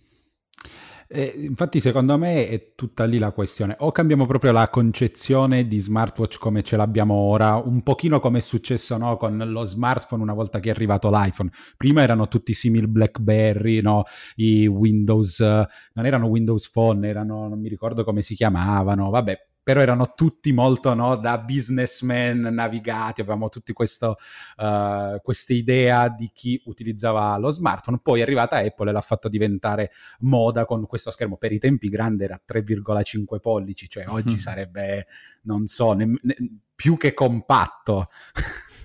Eh, infatti, secondo me è tutta lì la questione. O cambiamo proprio la concezione di smartwatch come ce l'abbiamo ora, un pochino come è successo no, con lo smartphone una volta che è arrivato l'iPhone. Prima erano tutti simili BlackBerry, no? i Windows, non erano Windows Phone, erano, non mi ricordo come si chiamavano, vabbè però erano tutti molto no, da businessmen navigati, avevamo tutti questo, uh, questa idea di chi utilizzava lo smartphone, poi è arrivata Apple e l'ha fatto diventare moda con questo schermo, per i tempi grande era 3,5 pollici, cioè oggi mm. sarebbe, non so, ne, ne, più che compatto.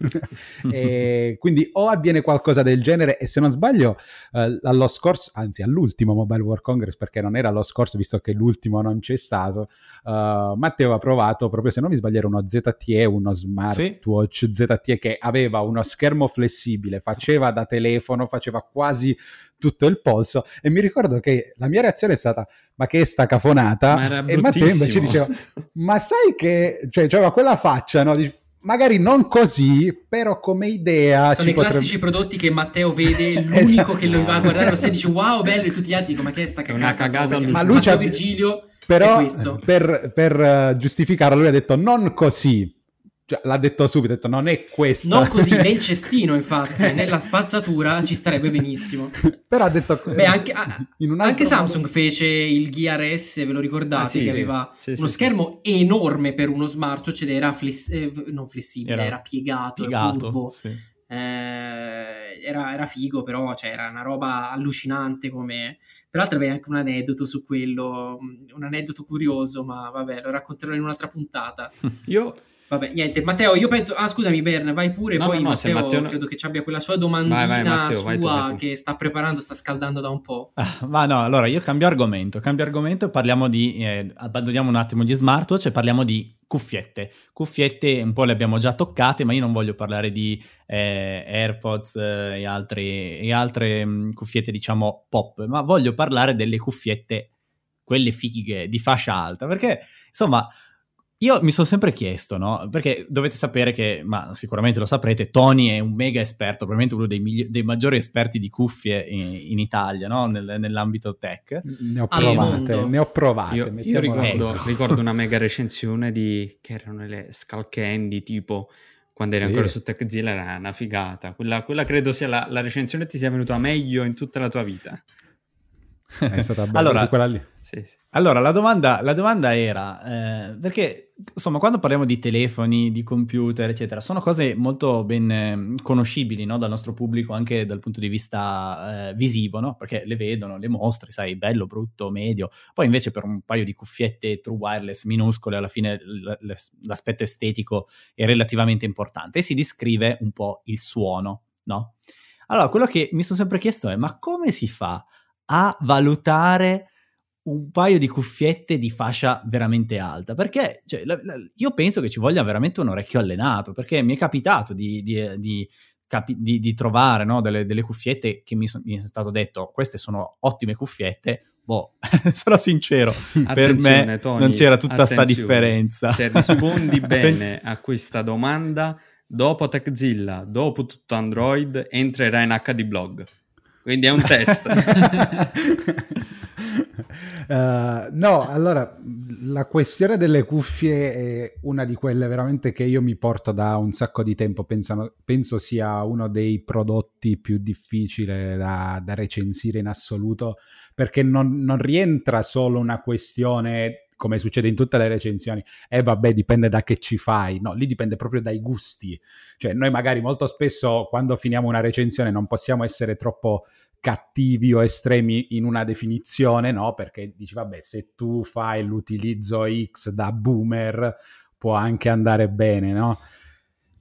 quindi o avviene qualcosa del genere e se non sbaglio eh, allo scorso, anzi all'ultimo Mobile World Congress perché non era lo scorso visto che l'ultimo non c'è stato, uh, Matteo ha provato proprio se non mi sbaglio era uno ZTE, uno smartwatch sì. ZTE che aveva uno schermo flessibile, faceva da telefono, faceva quasi tutto il polso e mi ricordo che la mia reazione è stata ma che sta cafonata ma e Matteo invece diceva ma sai che cioè aveva quella faccia no? Dice, magari non così, però come idea. Sono i potrebbe... classici prodotti che Matteo vede, l'unico esatto. che lo va a guardare lo dice wow, bello, e tutti gli altri dicono ma che è sta cagata? Una cagata ma lui Matteo Virgilio però per, per uh, giustificarlo lui ha detto non così cioè, l'ha detto subito, ha detto non è questo. Non così, nel cestino infatti, nella spazzatura ci starebbe benissimo. Però ha detto... Beh, anche, anche Samsung modo... fece il Gear S, ve lo ricordate, ah, sì, che sì. aveva sì, uno schermo enorme per uno smartwatch ed era fless- eh, non flessibile, era, era piegato, piegato curvo. Eh, era, era, figo, però cioè, era una roba allucinante come... Peraltro avevi anche un aneddoto su quello, un aneddoto curioso, ma vabbè, lo racconterò in un'altra puntata. Io Vabbè, niente, Matteo, io penso... Ah, scusami, Bern, vai pure, no, poi no, Matteo, Matteo, credo che ci abbia quella sua domandina vai, vai, Matteo, sua vai tu, vai tu. che sta preparando, sta scaldando da un po'. Ah, ma no, allora io cambio argomento, cambio argomento e parliamo di... Eh, abbandoniamo un attimo gli smartwatch e parliamo di cuffiette. Cuffiette un po' le abbiamo già toccate, ma io non voglio parlare di eh, AirPods eh, e, altre, e altre mh, mm, cuffiette, diciamo, pop, ma voglio parlare delle cuffiette, quelle fighe, di fascia alta, perché, insomma io mi sono sempre chiesto, no? Perché dovete sapere che, ma sicuramente lo saprete, Tony è un mega esperto, probabilmente uno dei, migli- dei maggiori esperti di cuffie in, in Italia, no? Nel, nell'ambito tech. Ne ho provate, ne ho provate. Io, io ricordo, ricordo, una mega recensione di, che erano le Skull Candy, tipo quando eri sì. ancora su TechZilla era una figata. Quella, quella credo sia la, la recensione che ti sia venuta meglio in tutta la tua vita. È stata bella allora, quella lì. Sì, sì. allora la, domanda, la domanda era, eh, perché insomma quando parliamo di telefoni, di computer, eccetera, sono cose molto ben eh, conoscibili no? dal nostro pubblico anche dal punto di vista eh, visivo, no? perché le vedono, le mostre, sai, bello, brutto, medio. Poi invece per un paio di cuffiette true wireless minuscole alla fine l- l- l'aspetto estetico è relativamente importante e si descrive un po' il suono, no? Allora, quello che mi sono sempre chiesto è, ma come si fa a valutare un paio di cuffiette di fascia veramente alta perché cioè, la, la, io penso che ci voglia veramente un orecchio allenato perché mi è capitato di, di, di, capi, di trovare no, delle, delle, cuffiette che mi, so, mi, è stato detto queste sono ottime cuffiette boh, sarò sincero, per me Tony, non c'era tutta questa differenza. Se rispondi bene a questa domanda, dopo TechZilla, dopo tutto Android, entrerà in HD blog. Quindi è un test. uh, no, allora la questione delle cuffie è una di quelle veramente che io mi porto da un sacco di tempo. Pensano, penso sia uno dei prodotti più difficili da, da recensire in assoluto perché non, non rientra solo una questione come succede in tutte le recensioni, e eh vabbè dipende da che ci fai, no, lì dipende proprio dai gusti, cioè noi magari molto spesso quando finiamo una recensione non possiamo essere troppo cattivi o estremi in una definizione, no, perché dici vabbè se tu fai l'utilizzo X da boomer può anche andare bene, no?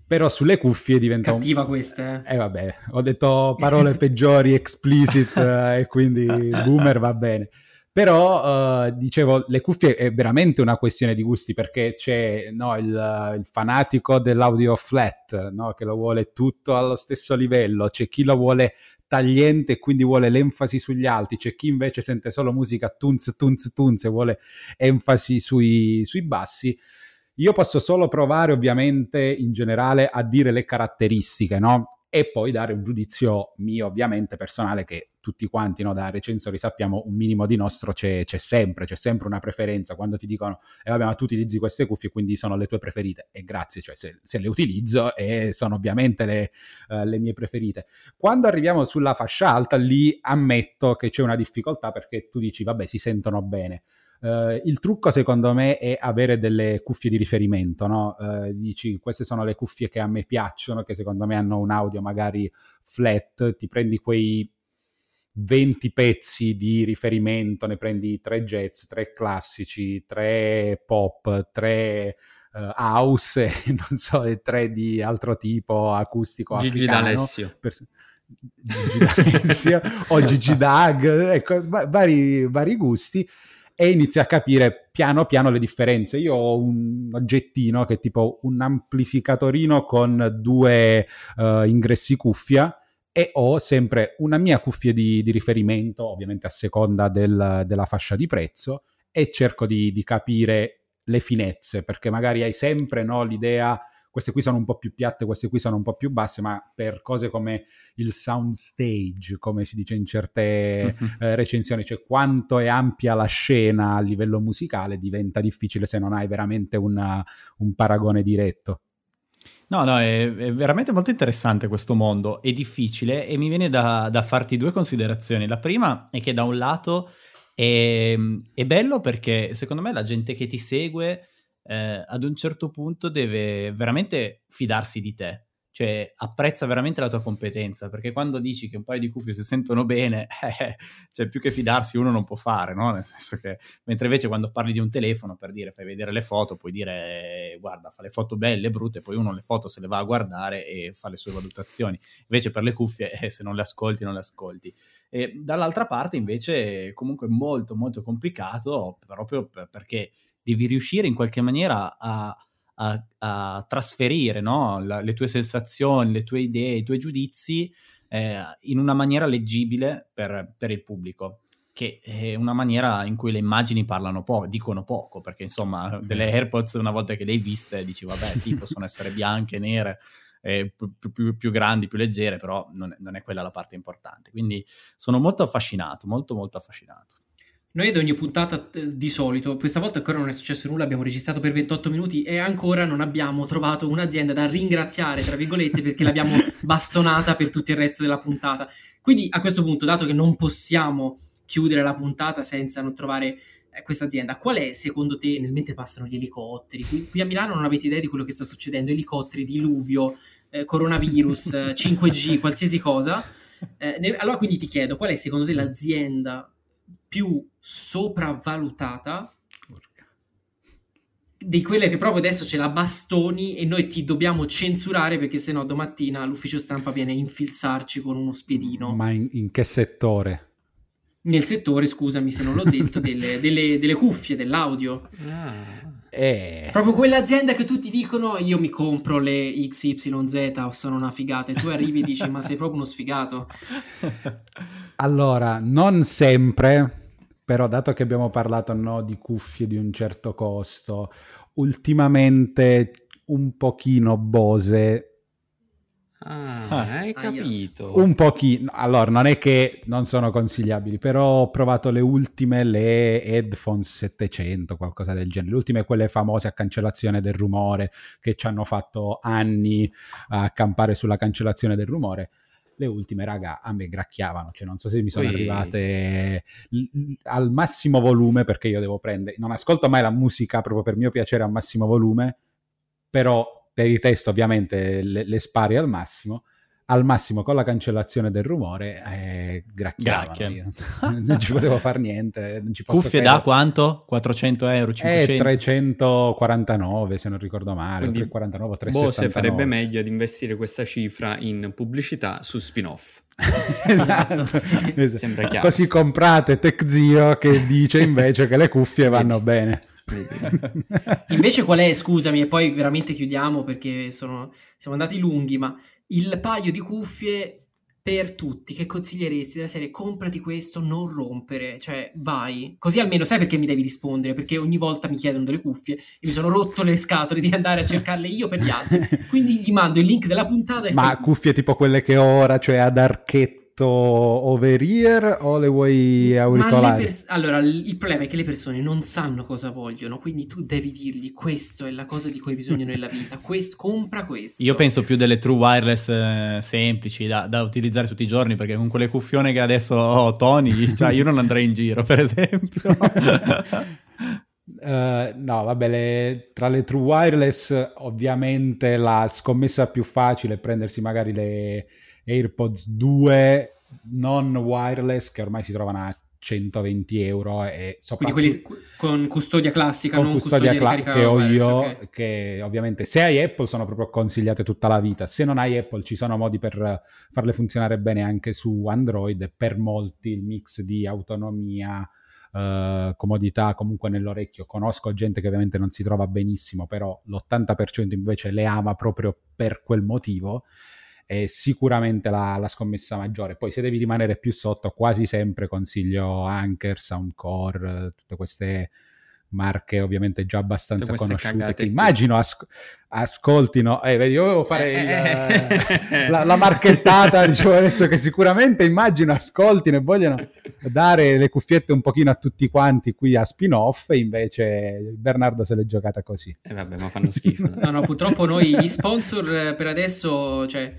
Però sulle cuffie diventa cattiva un... questa. Eh. eh vabbè, ho detto parole peggiori, explicit eh, e quindi boomer va bene. Però, uh, dicevo, le cuffie è veramente una questione di gusti perché c'è no, il, il, fanatico dell'audio flat no, che lo vuole tutto allo stesso livello, c'è chi lo vuole tagliente e quindi vuole l'enfasi sugli alti, c'è chi invece sente solo musica tunz, tunz, tunz e vuole enfasi sui, sui bassi. Io posso solo provare ovviamente in generale a dire le caratteristiche, no? e poi dare un giudizio mio ovviamente personale che tutti quanti no, da recensori sappiamo un minimo di nostro c'è, c'è, sempre, c'è sempre una preferenza quando ti dicono e eh, vabbè ma tu utilizzi queste cuffie quindi sono le tue preferite e grazie, cioè se, se le utilizzo e sono ovviamente le, uh, le mie preferite. Quando arriviamo sulla fascia alta lì ammetto che c'è una difficoltà perché tu dici vabbè si sentono bene Uh, il trucco secondo me è avere delle cuffie di riferimento, no? uh, dici queste sono le cuffie che a me piacciono, che secondo me hanno un audio magari flat, ti prendi quei 20 pezzi di riferimento, ne prendi tre jazz, tre classici, tre pop, tre uh, house e non so, e tre di altro tipo, acustico, Gigi africano. D'Alessio. Per... Gigi D'Alessio o Gigi Dag, ecco, vari, vari gusti e inizi a capire piano piano le differenze. Io ho un oggettino che è tipo un amplificatorino con due uh, ingressi cuffia e ho sempre una mia cuffia di, di riferimento, ovviamente a seconda del, della fascia di prezzo, e cerco di, di capire le finezze, perché magari hai sempre no, l'idea queste qui sono un po' più piatte, queste qui sono un po' più basse, ma per cose come il soundstage, come si dice in certe uh-huh. eh, recensioni, cioè quanto è ampia la scena a livello musicale, diventa difficile se non hai veramente una, un paragone diretto. No, no, è, è, veramente molto interessante questo mondo, è difficile e mi viene da, da farti due considerazioni. La prima è che da un lato è, è bello perché secondo me la gente che ti segue eh, ad un certo punto deve veramente fidarsi di te, cioè apprezza veramente la tua competenza, perché quando dici che un paio di cuffie si sentono bene, eh, cioè più che fidarsi uno non può fare, no? Nel senso che, mentre invece quando parli di un telefono, per dire, fai vedere le foto, puoi dire, guarda, fa le foto belle, brutte, poi uno le foto se le va a guardare e fa le sue valutazioni. Invece per le cuffie, eh, se non le ascolti, non le ascolti. E dall'altra parte invece comunque molto molto complicato proprio perché devi riuscire in qualche maniera a, a, a trasferire no? La, le tue sensazioni, le tue idee, i tuoi giudizi eh, in una maniera leggibile per, per, il pubblico, che è una maniera in cui le immagini parlano poco, dicono poco, perché insomma delle AirPods una volta che le hai viste dici vabbè sì, possono essere bianche, nere, eh, più, più, più, grandi, più leggere, però non è, non è quella la parte importante. Quindi sono molto affascinato, molto molto affascinato. Noi ad ogni puntata di solito, questa volta ancora non è successo nulla, abbiamo registrato per 28 minuti e ancora non abbiamo trovato un'azienda da ringraziare, tra virgolette, perché l'abbiamo bastonata per tutto il resto della puntata. Quindi a questo punto, dato che non possiamo chiudere la puntata senza non trovare eh, questa azienda, qual è secondo te, nel mentre passano gli elicotteri, qui, qui, a Milano non avete idea di quello che sta succedendo, elicotteri, diluvio, eh, coronavirus, 5G, qualsiasi cosa. Eh, ne, allora quindi ti chiedo, qual è secondo te l'azienda più sopravvalutata di quelle che proprio adesso ce la bastoni e noi ti dobbiamo censurare perché sennò domattina l'ufficio stampa viene a infilzarci con uno spiedino. Ma in, in che settore? Nel settore, scusami se non l'ho detto, delle, delle, delle cuffie, dell'audio. Ah. Eh. Proprio quell'azienda che tutti dicono io mi compro le XYZ sono una figata e tu arrivi e dici ma sei proprio uno sfigato. Allora, non sempre, però dato che abbiamo parlato no, di cuffie di un certo costo, ultimamente un pochino Bose Ah, hai Ah, capito. Un pochino, allora non è che non sono consigliabili, però ho provato le ultime, le Headphones 700, qualcosa del genere, le ultime quelle famose a cancellazione del rumore, che ci hanno fatto anni a campare sulla cancellazione del rumore. Le ultime, raga, a me gracchiavano, cioè non so se mi sono Poi- arrivate l- al massimo volume perché io devo prendere, non ascolto mai la musica proprio per mio piacere a massimo volume, però per i test ovviamente le, le spari al massimo al massimo con la cancellazione del rumore eh, gracchiavano non ci potevo fare niente non ci posso Cuffie credere. da quanto? 400 euro, Eh, 500? 349 se non ricordo male Quindi 349 Bose 379 farebbe meglio ad investire questa cifra in pubblicità su spin-off. esatto, Sì. esatto. Sembra chiaro. così comprate Tech Zio che dice invece che le cuffie vanno bene? Invece qual è, scusami, e poi veramente chiudiamo perché sono- siamo andati lunghi, ma il paio di cuffie per tutti che consiglieresti della serie comprati questo, non rompere, cioè vai. Così almeno sai perché mi devi rispondere, perché ogni volta mi chiedono delle cuffie e mi sono rotto le scatole di andare a cercarle io per gli altri. Quindi gli mando il link della puntata e ma fai cuffie tipo quelle che ho ora cioè ad archetto over ear o le vuoi Ma le auricolari pers- allora, il problema è che le persone non sanno cosa vogliono, quindi tu devi dirgli questo è la cosa di cui hai bisogno nella vita, Quest- compra questo. Io penso più delle true wireless eh, semplici da, da utilizzare tutti i giorni perché con quelle cuffione che adesso ho Tony, cioè io non andrei in giro per esempio. Eh, no, vabbè, le- tra le true wireless, ovviamente la scommessa più facile è prendersi magari le AirPods 2 non wireless che ormai si trovano a 120 euro e Quindi quelli con custodia classica, con non custodia custodia, cla- che ho wireless, io, ok. che ovviamente se hai Apple sono proprio consigliate tutta la vita, se non hai Apple ci sono modi per farle funzionare bene anche su Android. E per molti il mix di autonomia, eh, comodità comunque nell'orecchio, conosco gente che ovviamente non si trova benissimo, però l'80% invece le ama proprio per quel motivo è sicuramente la, la scommessa maggiore. Poi se devi rimanere più sotto, quasi sempre consiglio Anker, Soundcore, tutte queste marche ovviamente già abbastanza conosciute cagate che immagino asc- ascoltino. Eh, vedi, io devo fare Eh, il- eh. la, la marchettata, dicevo adesso che sicuramente immagino ascoltino e vogliono dare le cuffiette un pochino a tutti quanti qui a spin-off e invece Bernardo se l'è giocata così. Eh, vabbè, ma fanno schifo. No, no, purtroppo noi gli sponsor eh, per adesso, cioè,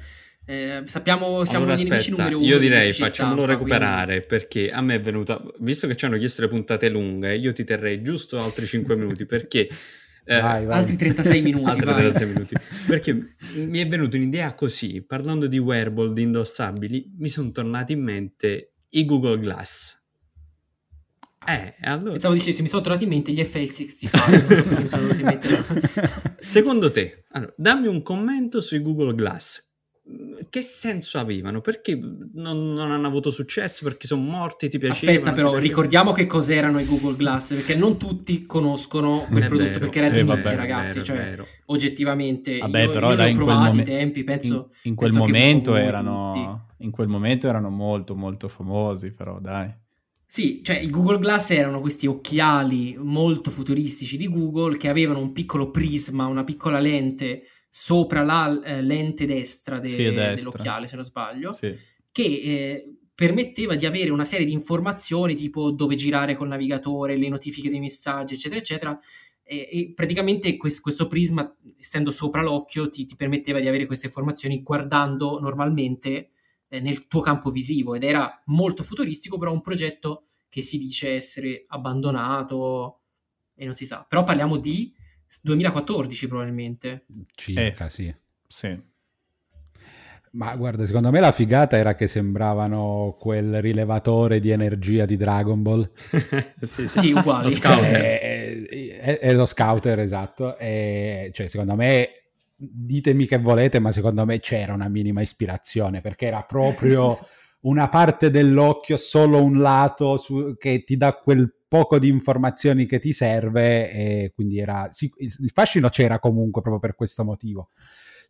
eh, sappiamo, siamo Allora, gli nemici aspetta, numero uno. io direi facciamolo stampa, recuperare perché a me è venuta, visto che ci hanno chiesto le puntate lunghe, io ti terrei giusto altri 5 minuti perché... eh, Vai, quindi vai. Altri 36 minuti. Altri vai. 36 minuti. Perché mi è venuta un'idea così, parlando di wearable, di indossabili, mi sono tornati in mente i Google Glass. Eh, allora, Pensavo dicessi, mi sono tornati in mente gli FL65, non so perché mi sono venuti in mente. secondo te, allora, dammi un commento sui Google Glass. Che senso avevano? Perché non, non hanno avuto successo? Perché sono morti? Ti piacevano? Aspetta, però, piacevano? ricordiamo che cos'erano i Google Glass, perché non tutti conoscono quel È prodotto, vero, perché era eh, di vabbè, nicchia, ragazzi, vero, cioè, vero. oggettivamente, Vabbè, io, però io li dai, ai momen- tempi, penso... in, in quel penso momento erano tutti. in quel momento erano molto molto famosi, però dai. Sì, cioè i Google Glass erano questi occhiali molto futuristici di Google che avevano un piccolo prisma, una piccola lente sopra la eh, lente destra, de- Sì, destra. dell'occhiale, se non sbaglio, Sì. che eh, permetteva di avere una serie di informazioni tipo dove girare col navigatore, le notifiche dei messaggi, eccetera, eccetera. E, e praticamente quest- questo prisma, essendo sopra l'occhio, ti, ti permetteva di avere queste informazioni guardando normalmente eh, nel tuo campo visivo ed era molto futuristico, però un progetto che si dice essere abbandonato e non si sa. Però parliamo di 2014 probabilmente. Circa, Eh. sì. Sì. Ma guarda, secondo me la figata era che sembravano quel rilevatore di energia di Dragon Ball. sì, Sì, uguali. Lo scouter. È, è- è lo scouter, esatto. E, cioè, secondo me, ditemi che volete, ma secondo me c'era una minima ispirazione perché era proprio una parte dell'occhio, solo un lato su- che ti dà quel poco di informazioni che ti serve e quindi era sì, il fascino c'era comunque proprio per questo motivo.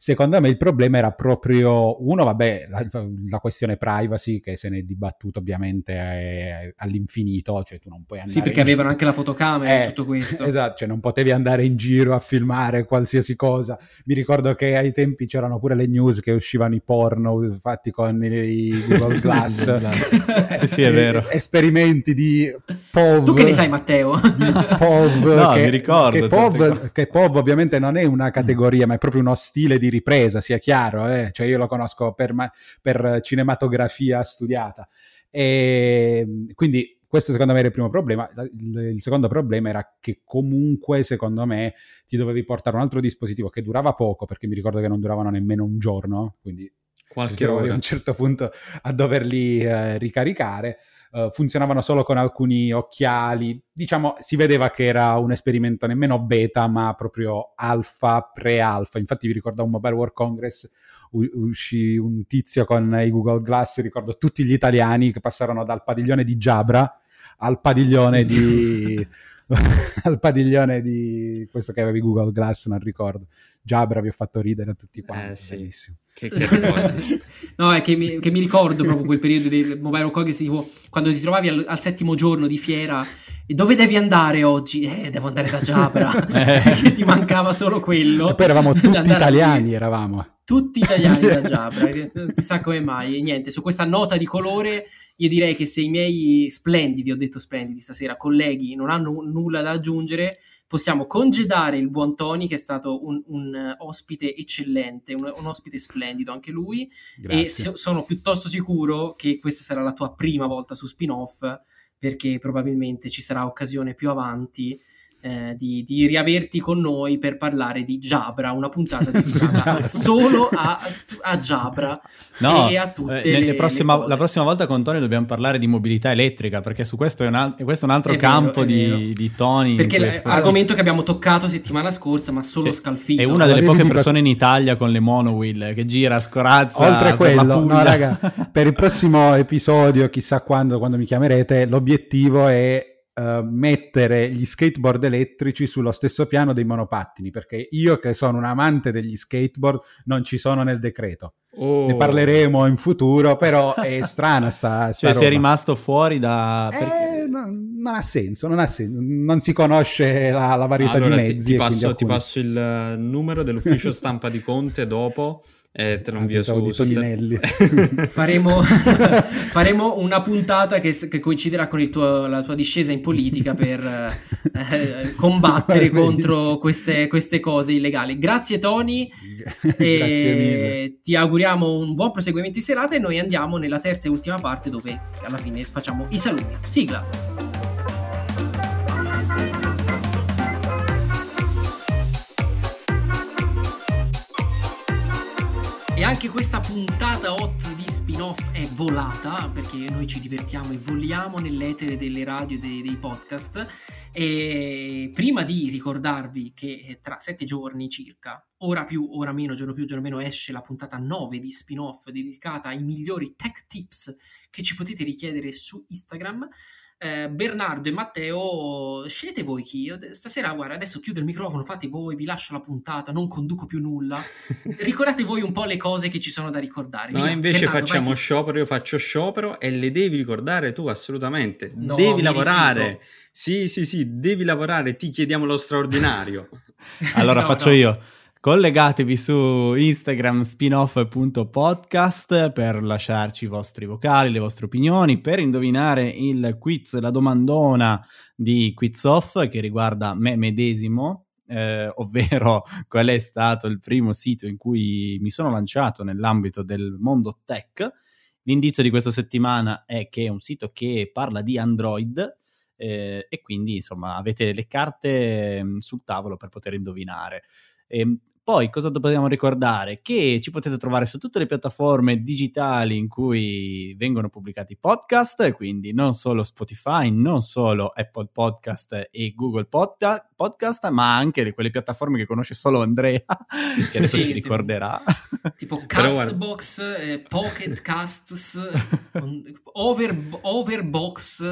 Secondo me il problema era proprio, uno, vabbè, la, la questione privacy che se ne è dibattuto ovviamente è all'infinito, cioè tu non puoi andare... Sì, perché avevano anche la fotocamera e eh, tutto questo. Esatto, cioè non potevi andare in giro a filmare qualsiasi cosa. Mi ricordo che ai tempi c'erano pure le news che uscivano i porno fatti con i Google Glass. sì, sì, è vero. Esperimenti di POV. Tu che ne sai, Matteo? POV. no, che, mi ricordo. Che POV, che POV ovviamente non è una categoria, ma è proprio uno stile di ripresa, sia chiaro. Eh? Cioè io lo conosco per, per cinematografia studiata. E quindi questo secondo me era il primo problema. Il, il, secondo problema era che comunque, secondo me, ti dovevi portare un altro dispositivo che durava poco, perché mi ricordo che non duravano nemmeno un giorno, quindi qualche ora a un certo punto a doverli eh, ricaricare. Uh, funzionavano solo con alcuni occhiali. Diciamo, si vedeva che era un esperimento nemmeno beta, ma proprio alfa, pre-alfa. Infatti, vi ricordo a un Mobile World Congress uscì un tizio con i Google Glass, ricordo tutti gli italiani che passarono dal padiglione di Giabra al padiglione di... al padiglione di questo che avevi Google Glass, non ricordo. Giabra vi ho fatto ridere tutti quanti, eh, sì. bellissimo. Che, che no, è che mi, che mi, ricordo proprio quel periodo del Mobile World tipo quando ti trovavi al, al, settimo giorno di fiera e dove devi andare oggi? Eh, devo andare da Giabra, eh. che ti mancava solo quello. E poi eravamo tutti italiani, eravamo tutti italiani da Giabra, non si sa come mai. E niente, su questa nota di colore io direi che se i miei splendidi, ho detto splendidi stasera, colleghi non hanno nulla da aggiungere, possiamo congedare il buon Tony che è stato un, un ospite eccellente, un, un, ospite splendido anche lui Grazie. e so, sono piuttosto sicuro che questa sarà la tua prima volta su spin-off perché probabilmente ci sarà occasione più avanti eh, di, di, riaverti con noi per parlare di Jabra, una puntata dedicata solo a, a Jabra no, e a tutte eh, le, prossima, le La prossima volta con Tony dobbiamo parlare di mobilità elettrica, perché su questo è un, al- questo è un altro è campo vero, di, di, Tony. Perché l'argomento che abbiamo toccato settimana scorsa, ma solo sì, scalfito. È una delle poche persone in Italia con le monowheel che gira, scorazza. Oltre quello, no, raga, per il prossimo episodio, chissà quando, quando mi chiamerete, l'obiettivo è Uh, mettere gli skateboard elettrici sullo stesso piano dei monopattini, perché io che sono un amante degli skateboard non ci sono nel decreto. Oh. Ne parleremo in futuro, però è strana sta, sta Cioè sei rimasto fuori da... Eh, non, non, ha senso, non ha senso, non si conosce la, la varietà allora, di mezzi. Ti, ti, passo, ti passo il numero dell'ufficio stampa di Conte dopo e te lo invio ah, su, su faremo, faremo, una puntata che, che coinciderà con tuo, la tua discesa in politica per eh, combattere contro queste, queste, cose illegali. Grazie Tony, Grazie ti auguriamo un buon proseguimento di serata e noi andiamo nella terza e ultima parte dove alla fine facciamo i saluti. Sigla! E anche questa puntata 8 di spin-off è volata perché noi ci divertiamo e voliamo nell'etere delle radio e dei, dei podcast. E prima di ricordarvi che tra sette giorni circa, ora più, ora meno, giorno più, giorno meno, esce la puntata 9 di spin-off dedicata ai migliori tech tips che ci potete richiedere su Instagram eh, Bernardo e Matteo, scegliete voi chi. Io stasera, guarda, adesso chiudo il microfono, fate voi, vi lascio la puntata, non conduco più nulla. Ricordate voi un po' le cose che ci sono da ricordare. Noi invece Bernardo, facciamo sciopero, io faccio sciopero e le devi ricordare tu assolutamente. No, devi lavorare. Rifiuto. Sì, sì, sì, devi lavorare, ti chiediamo lo straordinario. allora no, faccio no. io. Collegatevi su Instagram spinoff.podcast per lasciarci i vostri vocali, le vostre opinioni, per indovinare il quiz, la domandona di Quiz Off che riguarda me medesimo, eh, ovvero qual è stato il primo sito in cui mi sono lanciato nell'ambito del mondo tech. L'indizio di questa settimana è che è un sito che parla di Android eh, e quindi insomma avete le carte mm, sul tavolo per poter indovinare. E ehm, poi cosa dobbiamo ricordare? Che ci potete trovare su tutte le piattaforme digitali in cui vengono pubblicati podcast, quindi non solo Spotify, non solo Apple Podcast e Google Podcast, podcast ma anche quelle piattaforme che conosce solo Andrea, che adesso sì, ci ricorderà. Tipo Castbox, eh, Pocket Casts, over, Overbox,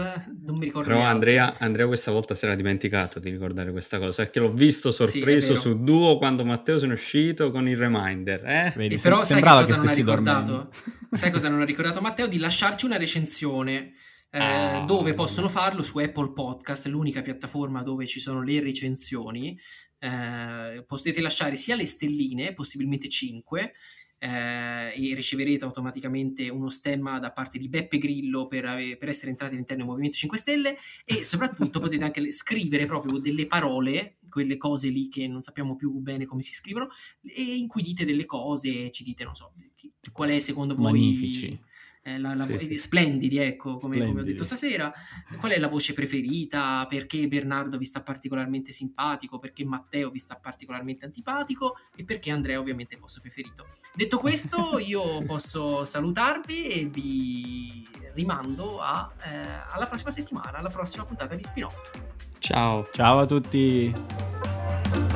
non mi ricordo. Però Andrea, Andrea, questa volta si era dimenticato di ricordare questa cosa, perché l'ho visto sorpreso sì, su Duo quando Matteo sono uscito con il reminder. Eh? Vedi, e però sai cosa non ha ricordato? sai cosa non ha ricordato Matteo? Di lasciarci una recensione. Eh, ah, dove possono farlo su Apple Podcast, l'unica piattaforma dove ci sono le recensioni. Eh, potete lasciare sia le stelline, possibilmente 5, eh, e riceverete automaticamente uno stemma da parte di Beppe Grillo per, per, essere entrati all'interno del Movimento 5 Stelle e soprattutto potete anche scrivere proprio delle parole, quelle cose lì che non sappiamo più bene come si scrivono, e in cui dite delle cose ci dite, non so, qual è secondo voi... Magnifici la, la, sì, sì. splendidi, ecco, come, splendidi. come, ho detto stasera. Qual è la voce preferita? Perché Bernardo vi sta particolarmente simpatico? Perché Matteo vi sta particolarmente antipatico? E perché Andrea ovviamente è il vostro preferito? Detto questo, io posso salutarvi e vi rimando a, eh, alla prossima settimana, alla prossima puntata di spin-off. Ciao. Ciao a tutti.